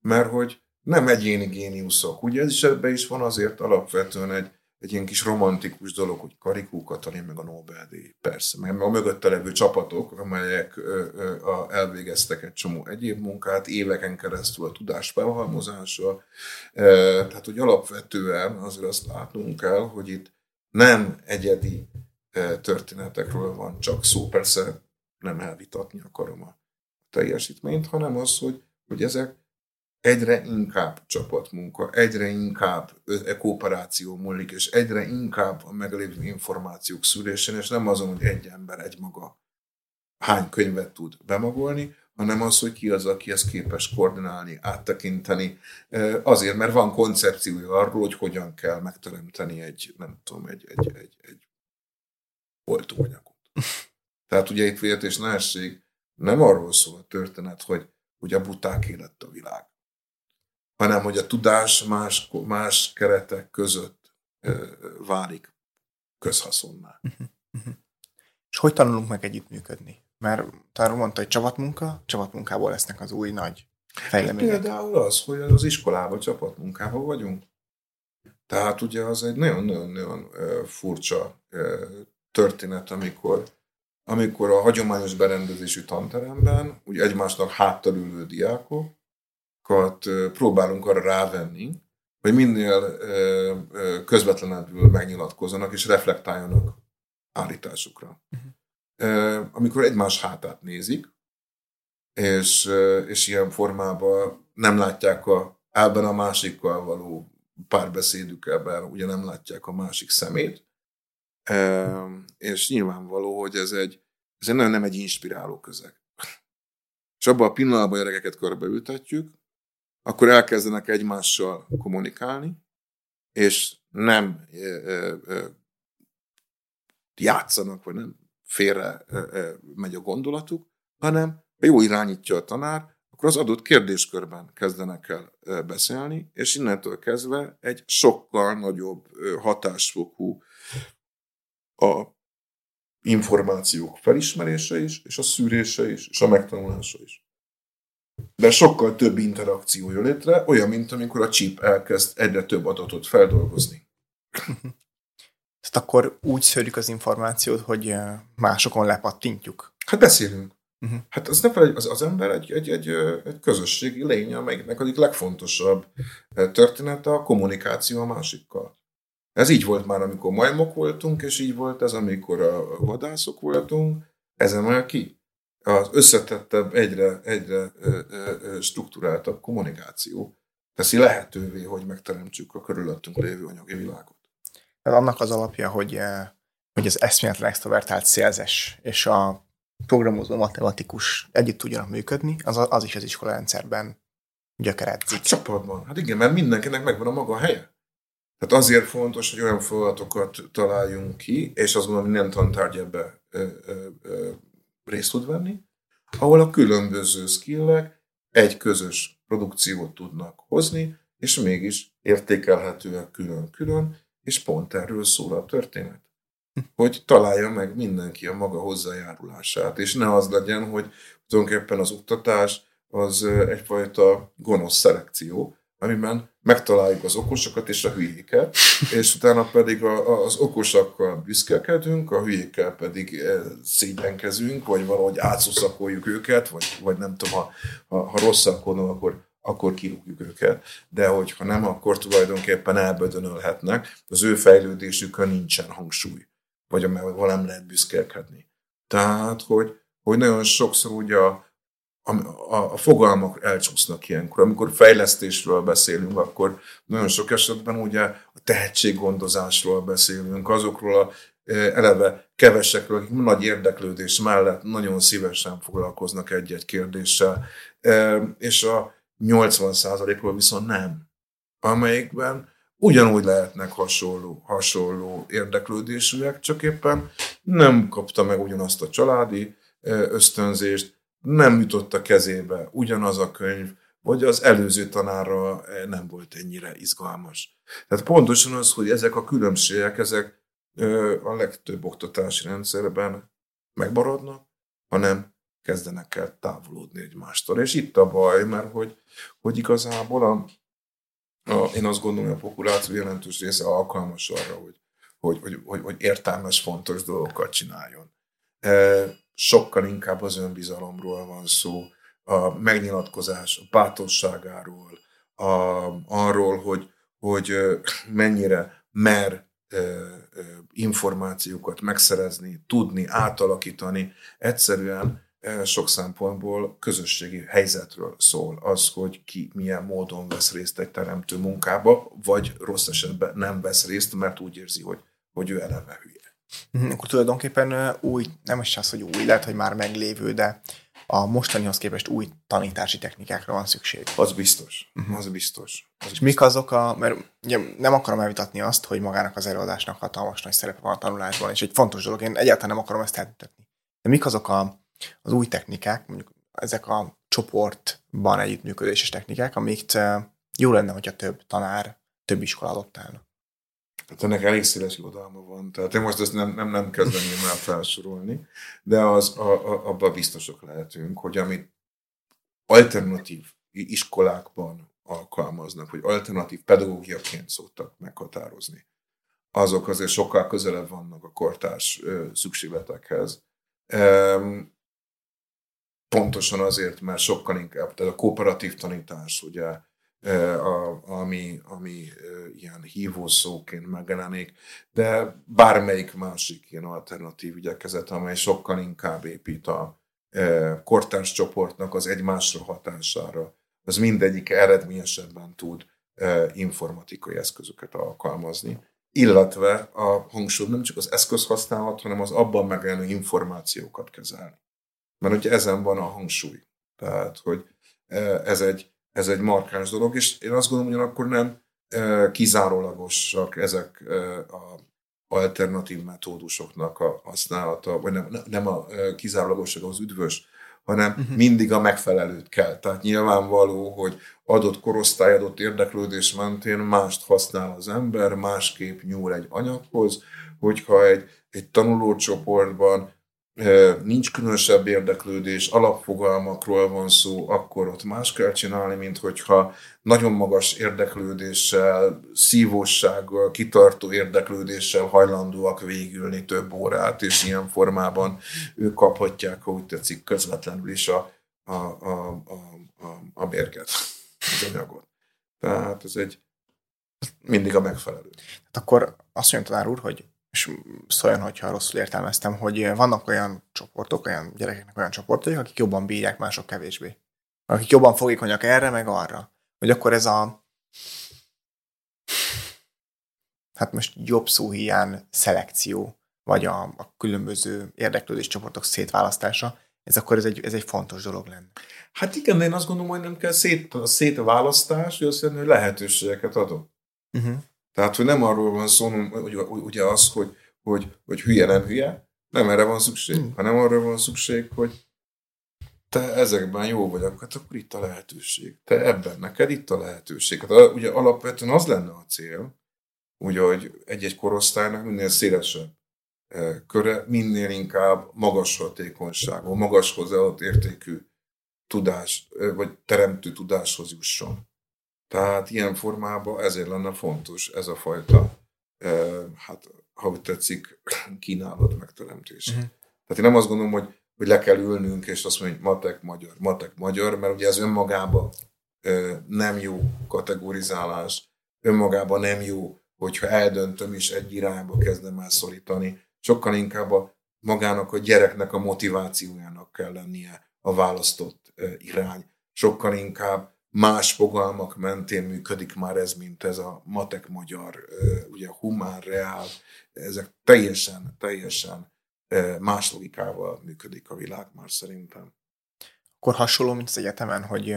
mert hogy nem egyéni géniuszok. Ugye ez is ebben is van azért alapvetően egy egy ilyen kis romantikus dolog, hogy Karikó Katalin meg a Nobel-díj, persze, meg a mögötte levő csapatok, amelyek ö, ö, a, elvégeztek egy csomó egyéb munkát, éveken keresztül a tudás felhalmozása, e, tehát hogy alapvetően azért azt látnunk kell, hogy itt nem egyedi e, történetekről van csak szó, persze nem elvitatni akarom a teljesítményt, hanem az, hogy, hogy ezek egyre inkább csapatmunka, egyre inkább kooperáció múlik, és egyre inkább a meglévő információk szülésén, és nem azon, hogy egy ember egy maga hány könyvet tud bemagolni, hanem az, hogy ki az, aki ezt képes koordinálni, áttekinteni. Azért, mert van koncepciója arról, hogy hogyan kell megteremteni egy, nem tudom, egy, egy, egy, egy oltóanyagot. Tehát ugye itt vélt és nem arról szól a történet, hogy ugye buták lett a világ hanem hogy a tudás más, más keretek között válik közhaszonná. És hogy tanulunk meg együttműködni? Mert talán mondta, hogy csapatmunka, csapatmunkából lesznek az új nagy fejlemények. Hát például az, hogy az iskolában csapatmunkában vagyunk. Tehát ugye az egy nagyon-nagyon furcsa történet, amikor, amikor a hagyományos berendezésű tanteremben ugye egymásnak háttal ülő diákok próbálunk arra rávenni, hogy minél közvetlenebbül megnyilatkozzanak és reflektáljanak állításukra. Uh-huh. Amikor egymás hátát nézik, és, és ilyen formában nem látják a, ebben a másikkal való párbeszédükben, ugye nem látják a másik szemét, és nyilvánvaló, hogy ez egy, ez egy nagyon nem egy inspiráló közeg. És abban a pillanatban a gyerekeket körbeültetjük, akkor elkezdenek egymással kommunikálni, és nem ö, ö, játszanak, vagy nem félre megy a gondolatuk, hanem ha jó irányítja a tanár, akkor az adott kérdéskörben kezdenek el beszélni, és innentől kezdve egy sokkal nagyobb hatásfokú a információk felismerése is, és a szűrése is, és a megtanulása is de sokkal több interakció jön létre, olyan, mint amikor a chip elkezd egyre több adatot feldolgozni. Ezt akkor úgy szőrjük az információt, hogy másokon lepattintjuk? Hát beszélünk. Uh-huh. Hát az, ne felejt, az, az ember egy, egy, egy, egy közösségi lény, amelynek egyik legfontosabb története a kommunikáció a másikkal. Ez így volt már, amikor majmok voltunk, és így volt ez, amikor a vadászok voltunk, ez emel ki az összetettebb, egyre, egyre struktúráltabb kommunikáció teszi lehetővé, hogy megteremtsük a körülöttünk lévő anyagi világot. Ez annak az alapja, hogy, hogy az eszméletlen extrovertált szélzes és a programozó matematikus együtt tudjanak működni, az, az is az iskola rendszerben gyökeredzik. Hát csapatban. Hát igen, mert mindenkinek megvan a maga helye. Tehát azért fontos, hogy olyan feladatokat találjunk ki, és azt gondolom, minden tantárgy ebbe ö, ö, ö, részt tud venni, ahol a különböző skillek egy közös produkciót tudnak hozni, és mégis értékelhetőek külön-külön, és pont erről szól a történet. Hogy találja meg mindenki a maga hozzájárulását, és ne az legyen, hogy tulajdonképpen az oktatás az egyfajta gonosz szelekció, amiben megtaláljuk az okosokat és a hülyéket, és utána pedig az okosakkal büszkelkedünk, a hülyékkel pedig szégyenkezünk, vagy valahogy átszuszakoljuk őket, vagy, vagy nem tudom, ha, ha, ha rosszakodnak, akkor akkor kirúgjuk őket, de hogyha nem, akkor tulajdonképpen elbödönölhetnek, az ő fejlődésükön nincsen hangsúly, vagy amivel nem lehet büszkélkedni. Tehát, hogy, hogy nagyon sokszor ugye a, a, a, a fogalmak elcsúsznak ilyenkor. Amikor fejlesztésről beszélünk, akkor nagyon sok esetben ugye a tehetséggondozásról beszélünk, azokról a e, eleve kevesekről, akik nagy érdeklődés mellett nagyon szívesen foglalkoznak egy-egy kérdéssel, e, és a 80%-ról viszont nem, amelyikben ugyanúgy lehetnek hasonló, hasonló érdeklődésűek, csak éppen nem kapta meg ugyanazt a családi ösztönzést, nem jutott a kezébe ugyanaz a könyv, vagy az előző tanára nem volt ennyire izgalmas. Tehát pontosan az, hogy ezek a különbségek, ezek a legtöbb oktatási rendszerben megmaradnak, hanem kezdenek el távolodni egymástól. És itt a baj, mert hogy, hogy igazából a, a, én azt gondolom, hogy a populáció jelentős része alkalmas arra, hogy, hogy, hogy, hogy, hogy értelmes, fontos dolgokat csináljon. E, sokkal inkább az önbizalomról van szó, a megnyilatkozás, a bátorságáról, a, arról, hogy, hogy mennyire mer információkat megszerezni, tudni, átalakítani. Egyszerűen sok szempontból közösségi helyzetről szól. Az, hogy ki milyen módon vesz részt egy teremtő munkába, vagy rossz esetben nem vesz részt, mert úgy érzi, hogy, hogy ő eleve hülye. Mhm, akkor tulajdonképpen új, nem is az, hogy új, lehet, hogy már meglévő, de a mostanihoz képest új tanítási technikákra van szükség. Az biztos. Uh-huh. Az biztos. Az és biztos. mik azok a, mert ugye nem akarom elvitatni azt, hogy magának az előadásnak hatalmas nagy szerepe van a tanulásban, és egy fontos dolog, én egyáltalán nem akarom ezt elmutatni. De mik azok a az új technikák, mondjuk ezek a csoportban együttműködéses technikák, amiket jó lenne, hogyha több tanár, több iskola adoptálna. Hát ennek elég széles irodalma van, tehát én most ezt nem, nem, nem kezdeném el felsorolni, de az, a, a, abban biztosak lehetünk, hogy amit alternatív iskolákban alkalmaznak, vagy alternatív pedagógiaként szoktak meghatározni, azok azért sokkal közelebb vannak a kortárs szükségletekhez. Pontosan azért, mert sokkal inkább, tehát a kooperatív tanítás, ugye, e, a, ami, ami e, ilyen hívószóként megjelenik, de bármelyik másik ilyen alternatív igyekezet, amely sokkal inkább épít a e, kortárs csoportnak az egymásra hatására, az mindegyik eredményesebben tud informatikai eszközöket alkalmazni, illetve a hangsúly nem csak az eszköz használat, hanem az abban megjelenő információkat kezelni. Mert ugye ezen van a hangsúly. Tehát, hogy e, ez egy, ez egy markáns dolog, és én azt gondolom, hogy akkor nem e, kizárólagosak ezek e, a alternatív metódusoknak a használata, vagy nem, nem a kizárólagosak az üdvös, hanem uh-huh. mindig a megfelelőt kell. Tehát nyilvánvaló, hogy adott korosztály, adott érdeklődés mentén mást használ az ember, másképp nyúl egy anyaghoz, hogyha egy, egy tanulócsoportban nincs különösebb érdeklődés, alapfogalmakról van szó, akkor ott más kell csinálni, mint hogyha nagyon magas érdeklődéssel, szívósággal, kitartó érdeklődéssel hajlandóak végülni több órát, és ilyen formában ők kaphatják, ha úgy tetszik, közvetlenül is a, a, a, a, a, a mérget, az anyagot. Tehát ez egy mindig a megfelelő. Hát akkor azt mondja tanár úr, hogy és szóljon, hogyha rosszul értelmeztem, hogy vannak olyan csoportok, olyan gyerekeknek olyan csoportok, akik jobban bírják, mások kevésbé. Akik jobban fogékonyak erre, meg arra. Hogy akkor ez a hát most jobb szó hiány szelekció, vagy a, a különböző érdeklődés csoportok szétválasztása, ez akkor ez egy, ez egy fontos dolog lenne. Hát igen, de én azt gondolom, hogy nem kell szét, a szétválasztás, hogy azt jelenti, hogy lehetőségeket adok. Uh-huh. Tehát, hogy nem arról van szó, hogy ugye az, hogy, hogy, hogy hülye nem hülye, nem erre van szükség, hmm. hanem arra van szükség, hogy te ezekben jó vagy, hát akkor itt a lehetőség. Te ebben, neked itt a lehetőség. Hát ugye alapvetően az lenne a cél, ugye, hogy egy-egy korosztálynak minél szélesebb e, köre, minél inkább magas hatékonyságú, magas hozzáadott értékű tudás, e, vagy teremtő tudáshoz jusson. Tehát ilyen formában ezért lenne fontos ez a fajta, hát ha úgy tetszik, kínálat megteremtése. Uh-huh. Tehát én nem azt gondolom, hogy hogy le kell ülnünk, és azt mondjuk, hogy matek magyar, matek magyar, mert ugye ez önmagában nem jó kategorizálás, önmagában nem jó, hogyha eldöntöm és egy irányba kezdem el szorítani. Sokkal inkább a magának a gyereknek a motivációjának kell lennie a választott irány. Sokkal inkább más fogalmak mentén működik már ez, mint ez a matek magyar, ugye humán, reál, ezek teljesen, teljesen más logikával működik a világ már szerintem. Akkor hasonló, mint az egyetemen, hogy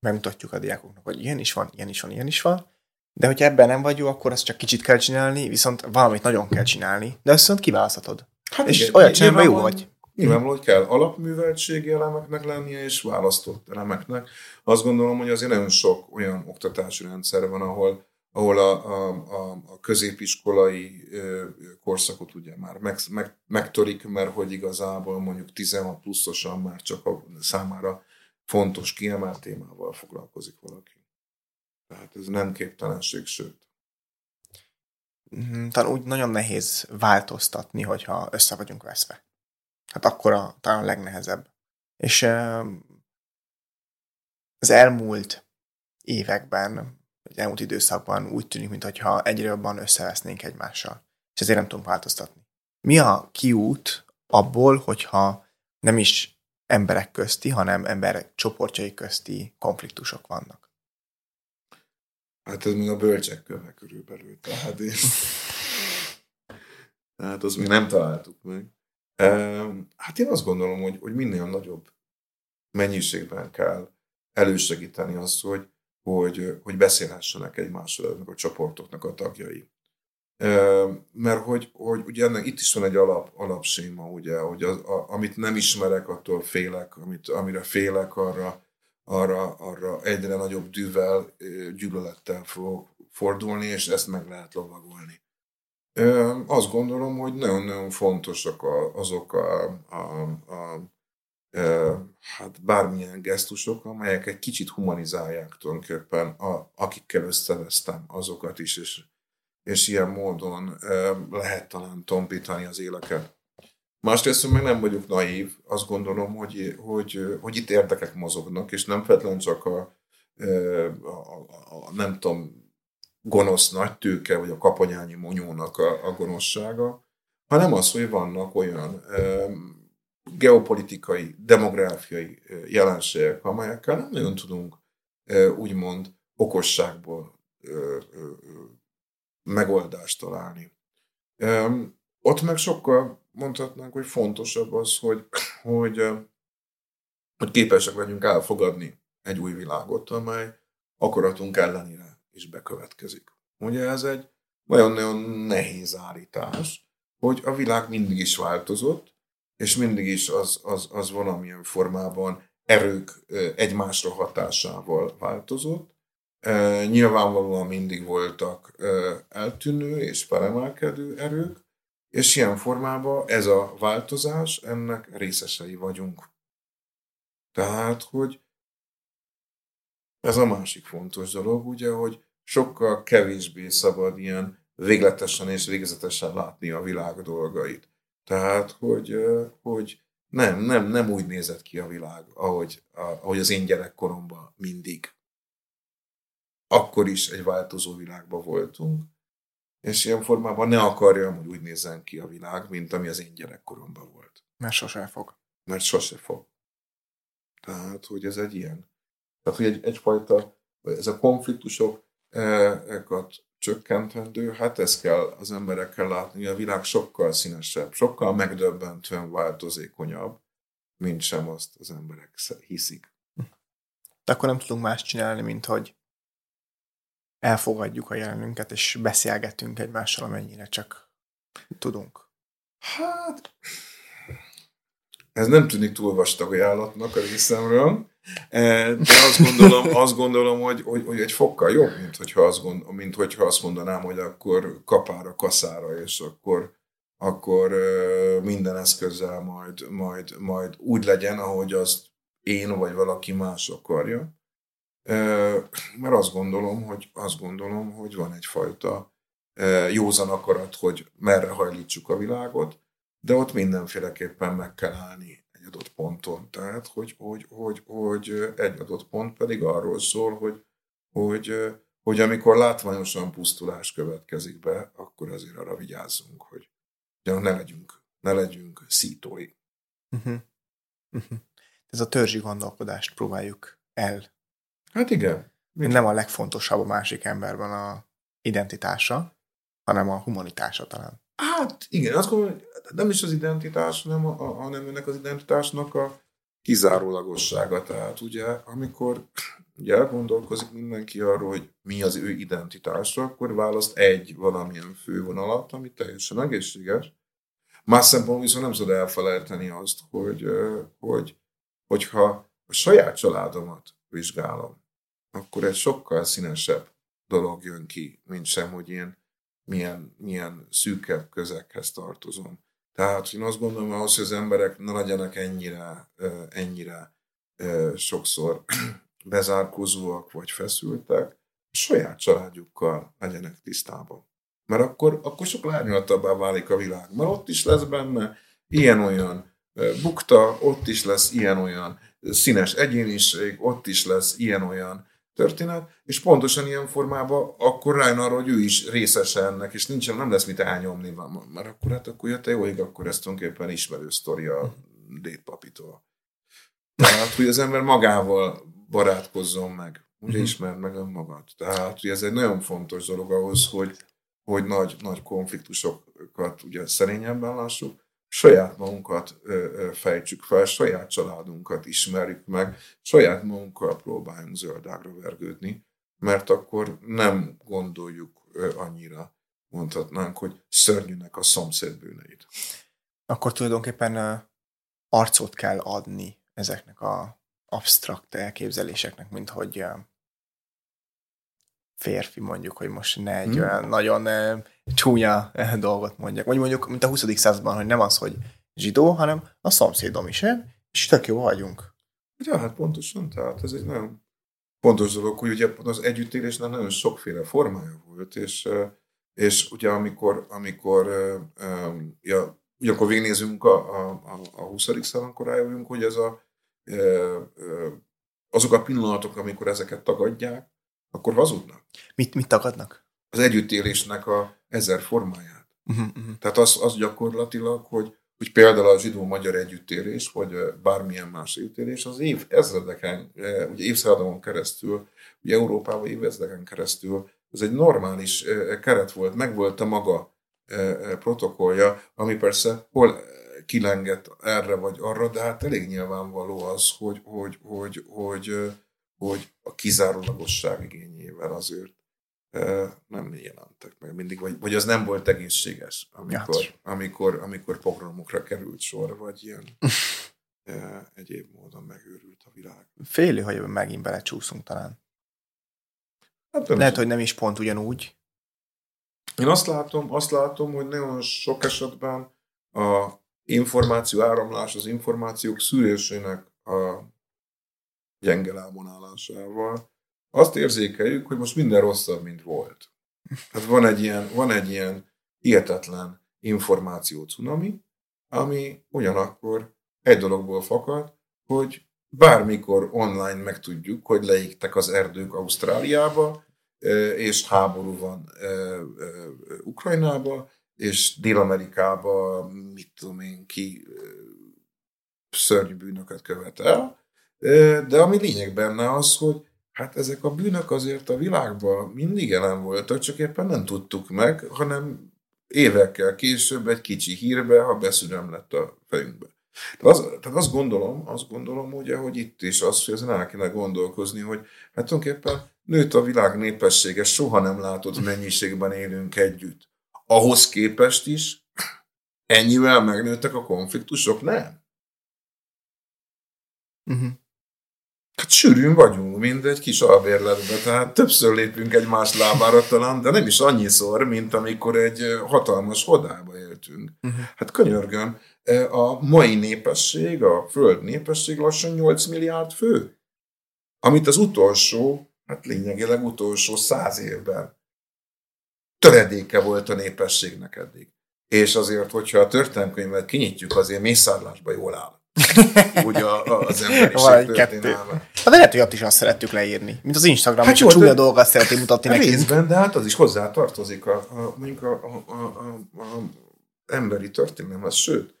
megmutatjuk a diákoknak, hogy ilyen is van, ilyen is van, ilyen is van, de hogyha ebben nem vagy jó, akkor azt csak kicsit kell csinálni, viszont valamit nagyon kell csinálni, de azt viszont kiválaszthatod. Hát és igen, olyat csinálni, jó vagy. Nyilvánvaló, hogy kell alapműveltségi elemeknek lennie, és választott elemeknek. Azt gondolom, hogy azért nagyon sok olyan oktatási rendszer van, ahol ahol a, a, a, a középiskolai korszakot ugye már meg, meg, megtörik, mert hogy igazából mondjuk 16 pluszosan már csak a számára fontos, kiemelt témával foglalkozik valaki. Tehát ez nem képtelenség, sőt. Mhm, talán úgy nagyon nehéz változtatni, hogyha össze vagyunk veszve. Hát akkor a, talán a legnehezebb. És az elmúlt években az elmúlt időszakban úgy tűnik, mintha egyre jobban összevesznénk egymással. És ezért nem tudunk változtatni. Mi a kiút abból, hogyha nem is emberek közti, hanem emberek csoportjai közti konfliktusok vannak? Hát ez még a bölcsek köve körülbelül. Tehát, én... Tehát azt még nem találtuk meg. Hát én azt gondolom, hogy, hogy minél nagyobb mennyiségben kell elősegíteni azt, hogy hogy, hogy beszélhessenek egymással ennek a csoportoknak a tagjai. Mert hogy, hogy ugye ennek itt is van egy alap, alapséma, ugye, hogy az, a, amit nem ismerek, attól félek, amit, amire félek, arra, arra, arra egyre nagyobb dűvel, gyűlölettel fog fordulni, és ezt meg lehet lovagolni. Azt gondolom, hogy nagyon-nagyon fontosak azok a, a, a hát bármilyen gesztusok, amelyek egy kicsit humanizálják tulajdonképpen, a, akikkel összevesztem azokat is, és, és ilyen módon lehet talán tompítani az éleket. Másrészt meg nem vagyok naív, azt gondolom, hogy, hogy, hogy itt érdekek mozognak, és nem feltétlenül csak a, a, a, a nem tudom, gonosz nagy tőke, vagy a kaponyányi monyónak a, a gonoszsága, hanem az, hogy vannak olyan geopolitikai, demográfiai jelenségek, amelyekkel nem nagyon tudunk úgymond okosságból megoldást találni. Ott meg sokkal mondhatnánk, hogy fontosabb az, hogy, hogy, hogy képesek legyünk elfogadni egy új világot, amely akaratunk ellenére is bekövetkezik. Ugye ez egy nagyon-nagyon nehéz állítás, hogy a világ mindig is változott, és mindig is az, az, az valamilyen formában erők egymásra hatásával változott. Nyilvánvalóan mindig voltak eltűnő és felemelkedő erők, és ilyen formában ez a változás, ennek részesei vagyunk. Tehát, hogy ez a másik fontos dolog, ugye, hogy sokkal kevésbé szabad ilyen végletesen és végzetesen látni a világ dolgait. Tehát, hogy, hogy nem, nem, nem úgy nézett ki a világ, ahogy, ahogy az én gyerekkoromban mindig. Akkor is egy változó világban voltunk, és ilyen formában ne akarjam, hogy úgy nézzen ki a világ, mint ami az én gyerekkoromban volt. Mert sose fog. Mert sose fog. Tehát, hogy ez egy ilyen. Tehát, hogy egy, egyfajta, ez a konfliktusokat csökkentendő, hát ezt kell az emberekkel látni, a világ sokkal színesebb, sokkal megdöbbentően változékonyabb, mint sem azt az emberek hiszik. De akkor nem tudunk más csinálni, mint hogy elfogadjuk a jelenünket, és beszélgetünk egymással, amennyire csak tudunk. Hát, ez nem tűnik túl vastag ajánlatnak a részemről, e, de azt gondolom, azt gondolom hogy, hogy, hogy egy fokkal jobb, mint hogyha, azt gond, mint hogyha azt mondanám, hogy akkor kapára, kaszára, és akkor, akkor minden eszközzel majd, majd, majd úgy legyen, ahogy azt én vagy valaki más akarja. Mert azt gondolom, hogy, azt gondolom, hogy van egyfajta józan akarat, hogy merre hajlítsuk a világot, de ott mindenféleképpen meg kell állni adott ponton. Tehát, hogy, hogy, hogy, hogy egy adott pont pedig arról szól, hogy, hogy, hogy amikor látványosan pusztulás következik be, akkor azért arra vigyázzunk, hogy ne legyünk, ne legyünk szítói. Uh-huh. Uh-huh. Ez a törzsi gondolkodást próbáljuk el. Hát igen. Nem a legfontosabb a másik emberben a identitása, hanem a humanitása talán. Hát igen, azt gondolom, nem is az identitás, hanem, a, a, hanem ennek az identitásnak a kizárólagossága. Tehát ugye, amikor ugye elgondolkozik mindenki arról, hogy mi az ő identitása, akkor választ egy valamilyen fővonalat, ami teljesen egészséges. Más szempontból viszont nem szabad elfelejteni azt, hogy, hogy hogyha a saját családomat vizsgálom, akkor egy sokkal színesebb dolog jön ki, mint sem, hogy én milyen, milyen szűkebb közekhez tartozom. Tehát én azt gondolom, ahhoz, hogy az emberek ne legyenek ennyire, ennyire sokszor bezárkózóak vagy feszültek, saját családjukkal legyenek tisztában. Mert akkor, akkor sok lányoltabbá válik a világ. Mert ott is lesz benne ilyen-olyan bukta, ott is lesz ilyen-olyan színes egyéniség, ott is lesz ilyen-olyan történet, és pontosan ilyen formában akkor rájön arra, hogy ő is részese ennek, és nincsen, nem lesz mit elnyomni, mert akkor hát akkor jött jó, akkor ez tulajdonképpen ismerő sztoria Détpapitól. Tehát, hogy az ember magával barátkozzon meg, ugye uh-huh. ismerd meg önmagad. Tehát, hogy ez egy nagyon fontos dolog ahhoz, hogy, hogy nagy, nagy konfliktusokat ugye szerényebben lássuk, saját magunkat fejtsük fel, saját családunkat ismerjük meg, saját magunkkal próbáljunk zöldágra vergődni, mert akkor nem gondoljuk annyira, mondhatnánk, hogy szörnyűnek a szomszéd bűneit. Akkor tulajdonképpen arcot kell adni ezeknek a absztrakt elképzeléseknek, mint hogy férfi mondjuk, hogy most ne egy hmm. olyan nagyon csúnya dolgot mondjak. Vagy mondjuk, mint a 20. században, hogy nem az, hogy zsidó, hanem a szomszédom is, eh? és tök jó vagyunk. Ja, hát pontosan, tehát ez egy nagyon fontos dolog, hogy ugye az együttélésnek nagyon sokféle formája volt, és, és ugye amikor, amikor ja, ugye akkor végignézünk a, a, a 20. század, akkor rájövünk, hogy ez a, azok a pillanatok, amikor ezeket tagadják, akkor hazudnak. Mit, mit tagadnak? Az együttélésnek a ezer formáját. Uh-huh, uh-huh. Tehát az, az gyakorlatilag, hogy, hogy például a zsidó-magyar együttélés, vagy bármilyen más együttélés, az év ezredeken, ugye évszázadon keresztül, ugye Európában évezredeken keresztül, ez egy normális keret volt, meg volt a maga protokollja, ami persze hol kilengett erre vagy arra, de hát elég nyilvánvaló az, hogy, hogy, hogy, hogy, hogy, hogy a kizárólagosság igényével azért nem jelentek meg mindig, vagy, vagy az nem volt egészséges, amikor, ja. amikor, amikor pogromokra került sor, vagy ilyen egyéb módon megőrült a világ. Félő, hogy megint belecsúszunk talán. Hát Lehet, hogy nem is pont ugyanúgy. Én azt látom, azt látom, hogy nagyon sok esetben a információ áramlás, az információk szűrésének a gyenge lábon azt érzékeljük, hogy most minden rosszabb, mint volt. Hát van egy ilyen, van egy ilyen hihetetlen információ cunami, ami ugyanakkor egy dologból fakad, hogy bármikor online megtudjuk, hogy leégtek az erdők Ausztráliába, és háború van Ukrajnába, és Dél-Amerikába, mit tudom én ki, szörnyű bűnöket követel. De ami lényeg benne az, hogy Hát ezek a bűnök azért a világban mindig jelen voltak, csak éppen nem tudtuk meg, hanem évekkel később egy kicsi hírbe, ha beszűrem lett a fejünkbe. Tehát, az, tehát azt gondolom, azt gondolom ugye, hogy itt is az, hogy ezen el kéne gondolkozni, hogy hát tulajdonképpen nőtt a világ népessége, soha nem látott mennyiségben élünk együtt. Ahhoz képest is ennyivel megnőttek a konfliktusok? Nem. Uh-huh. Hát sűrűn vagyunk, mint egy kis albérletbe, tehát többször lépünk egymás lábára talán, de nem is annyiszor, mint amikor egy hatalmas hodába éltünk. Uh-huh. Hát könyörgöm, a mai népesség, a föld népesség lassan 8 milliárd fő. Amit az utolsó, hát lényegileg utolsó száz évben töredéke volt a népességnek eddig. És azért, hogyha a történelmkönyvet kinyitjuk, azért mészárlásba jól áll. Úgy a, a, az emberiség történelme. Hát de lehet, hogy ott is azt szerettük leírni. Mint az Instagram, hát hogy a csúnya dolgokat szereti mutatni nekünk. Részben, de hát az is hozzá tartozik a, a, mondjuk a, a, a, a, a emberi történelemhez, sőt,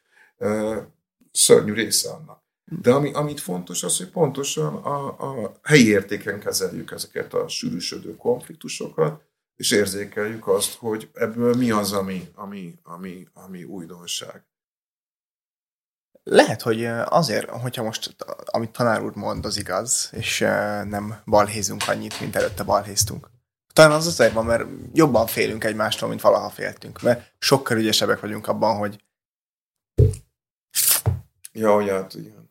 szörnyű része annak. De ami, amit fontos az, hogy pontosan a, a helyi értéken kezeljük ezeket a sűrűsödő konfliktusokat, és érzékeljük azt, hogy ebből mi az, ami, ami, ami, ami újdonság. Lehet, hogy azért, hogyha most, amit tanár úr mond, az igaz, és nem balhézunk annyit, mint előtte balhéztunk. Talán az azért van, mert jobban félünk egymástól, mint valaha féltünk, mert sokkal ügyesebbek vagyunk abban, hogy Ja, hogy hát igen.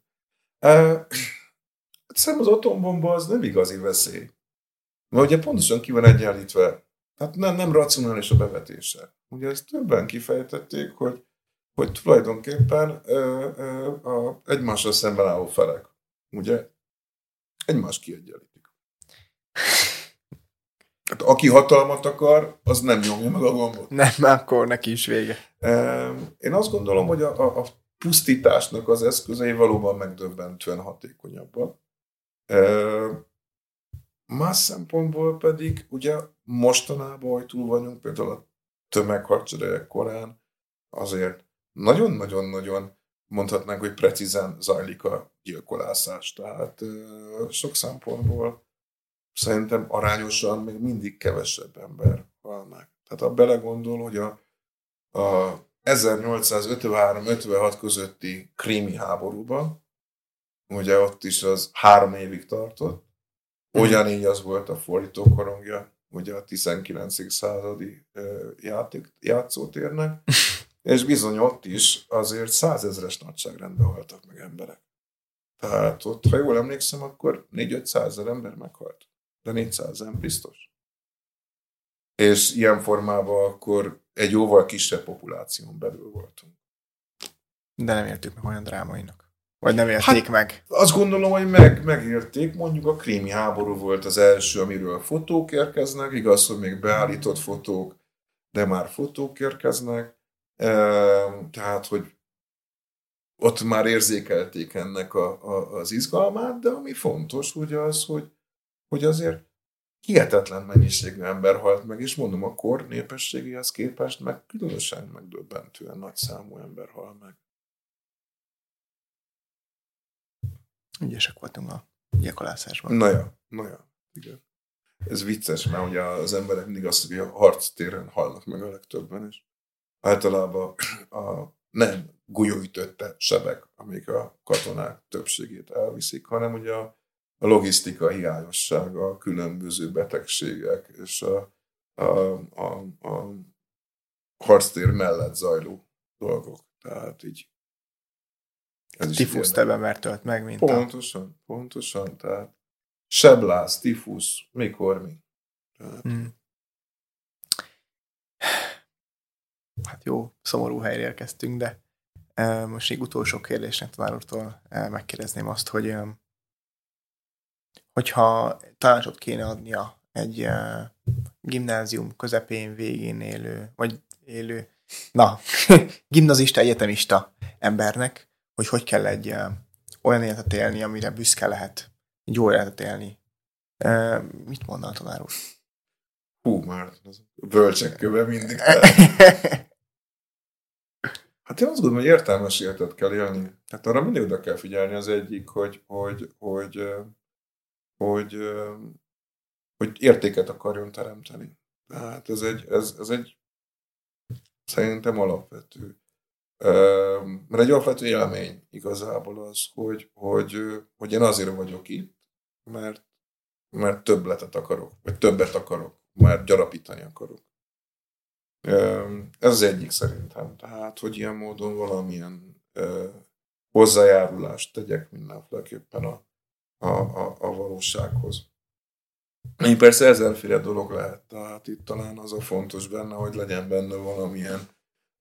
Uh, Szerintem az atombomba az nem igazi veszély. Mert ugye pontosan ki van egyenlítve. Hát nem, nem racionális a bevetése. Ugye ezt többen kifejtették, hogy, hogy tulajdonképpen ö, ö, a egymással szemben álló felek, ugye, egymást kiegyenlítik. Hát aki hatalmat akar, az nem nyomja meg a gombot. Nem, akkor neki is vége. Én azt gondolom, hogy a, a, a pusztításnak az eszközei valóban megdöbbentően hatékonyabbak. Más szempontból pedig ugye mostanában, hogy túl vagyunk például a tömeghadseregek korán, azért nagyon-nagyon-nagyon mondhatnánk, hogy precízen zajlik a gyilkolászás. Tehát sok szempontból szerintem arányosan még mindig kevesebb ember hal meg. Tehát ha belegondol, hogy a, a 1853-56 közötti krími háborúban, ugye ott is az három évig tartott, ugyanígy az volt a fordítókorongja, ugye a 19. századi játék, játszótérnek, és bizony ott is azért százezres nagyságrendben haltak meg emberek. Tehát ott, ha jól emlékszem, akkor 4-500 ezer ember meghalt. De 400 nem biztos. És ilyen formában akkor egy jóval kisebb populáción belül voltunk. De nem értük meg olyan drámainak. Vagy nem érték hát, meg? Azt gondolom, hogy meg, megérték. Mondjuk a krími háború volt az első, amiről fotók érkeznek. Igaz, hogy még beállított fotók, de már fotók érkeznek. Tehát, hogy ott már érzékelték ennek a, a, az izgalmát, de ami fontos, ugye az, hogy, hogy azért hihetetlen mennyiségű ember halt meg, és mondom, a kor népességéhez képest meg különösen megdöbbentően nagy számú ember hal meg. Ügyesek voltunk a gyilkolászásban. Na ja, na ja, igen. Ez vicces, mert ugye az emberek mindig azt hogy a harctéren halnak meg a legtöbben, és általában a nem gulyóütötte sebek, amik a katonák többségét elviszik, hanem ugye a a logisztika hiányossága, a különböző betegségek és a, a, a, a harctér mellett zajló dolgok. Tehát így ez Tifusz mert tölt meg, mint Pontosan, a... pontosan. Tehát seblász, tifusz, mikor mi. Tehát... Hmm. Hát jó, szomorú helyre érkeztünk, de most még utolsó kérdésnek tanár úrtól megkérdezném azt, hogy hogyha tanácsot kéne adnia egy gimnázium közepén, végén élő, vagy élő, na, gimnazista, egyetemista embernek, hogy hogy kell egy olyan életet élni, amire büszke lehet, egy jó életet élni. Mit mondna a tanár úr? Hú, már az bölcsek köve mindig. Hát én azt gondolom, hogy értelmes életet kell élni. Tehát arra mindig oda kell figyelni az egyik, hogy, hogy, hogy hogy, hogy értéket akarjon teremteni. Tehát ez egy, ez, ez egy szerintem alapvető. Mert egy alapvető élmény igazából az, hogy, hogy, hogy én azért vagyok itt, mert mert többletet akarok, vagy többet akarok, mert gyarapítani akarok. Ez az egyik szerintem. Tehát, hogy ilyen módon valamilyen hozzájárulást tegyek mindenféleképpen a, a, a, a valósághoz. Én persze ezerféle dolog lehet, tehát itt talán az a fontos benne, hogy legyen benne valamilyen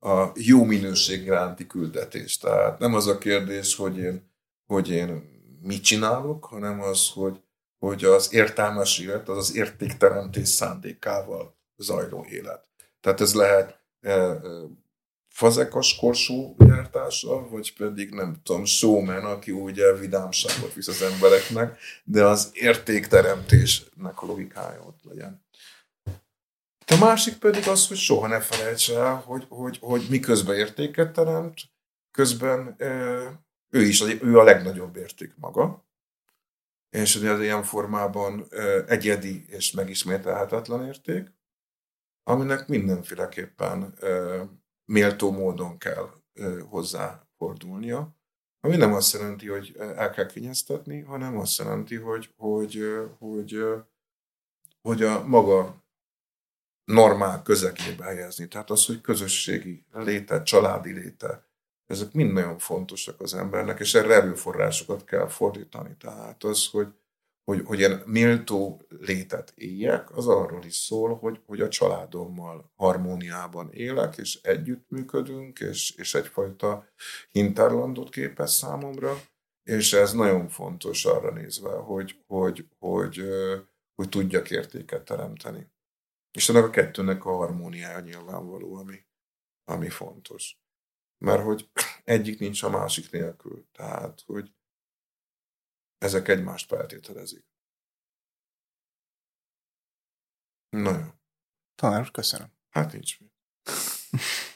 a jó minőség iránti küldetés. Tehát nem az a kérdés, hogy én, hogy én mit csinálok, hanem az, hogy, hogy az értelmes élet, az az értékteremtés szándékával zajló élet. Tehát ez lehet fazekas korsó jártása, vagy pedig nem tudom, showman, aki ugye vidámságot visz az embereknek, de az értékteremtésnek a logikája ott legyen. A másik pedig az, hogy soha ne felejts el, hogy, hogy, hogy miközben értéket teremt, közben ő is ő a legnagyobb érték maga, és az ilyen formában egyedi és megismételhetetlen érték, aminek mindenféleképpen méltó módon kell hozzáfordulnia. Ami nem azt jelenti, hogy el kell kényeztetni, hanem azt jelenti, hogy, hogy, hogy, hogy a maga normál közegébe helyezni. Tehát az, hogy közösségi léte, családi léte, ezek mind nagyon fontosak az embernek, és erre erőforrásokat kell fordítani. Tehát az, hogy, hogy, hogy ilyen méltó létet éljek, az arról is szól, hogy, hogy a családommal harmóniában élek, és együttműködünk, és, és egyfajta hinterlandot képez számomra, és ez nagyon fontos arra nézve, hogy, hogy, hogy, hogy, tudjak értéket teremteni. És ennek a kettőnek a harmóniája nyilvánvaló, ami, ami fontos. Mert hogy egyik nincs a másik nélkül. Tehát, hogy ezek egymást feltételezik. Na jó. Tanár, köszönöm. Hát nincs mi.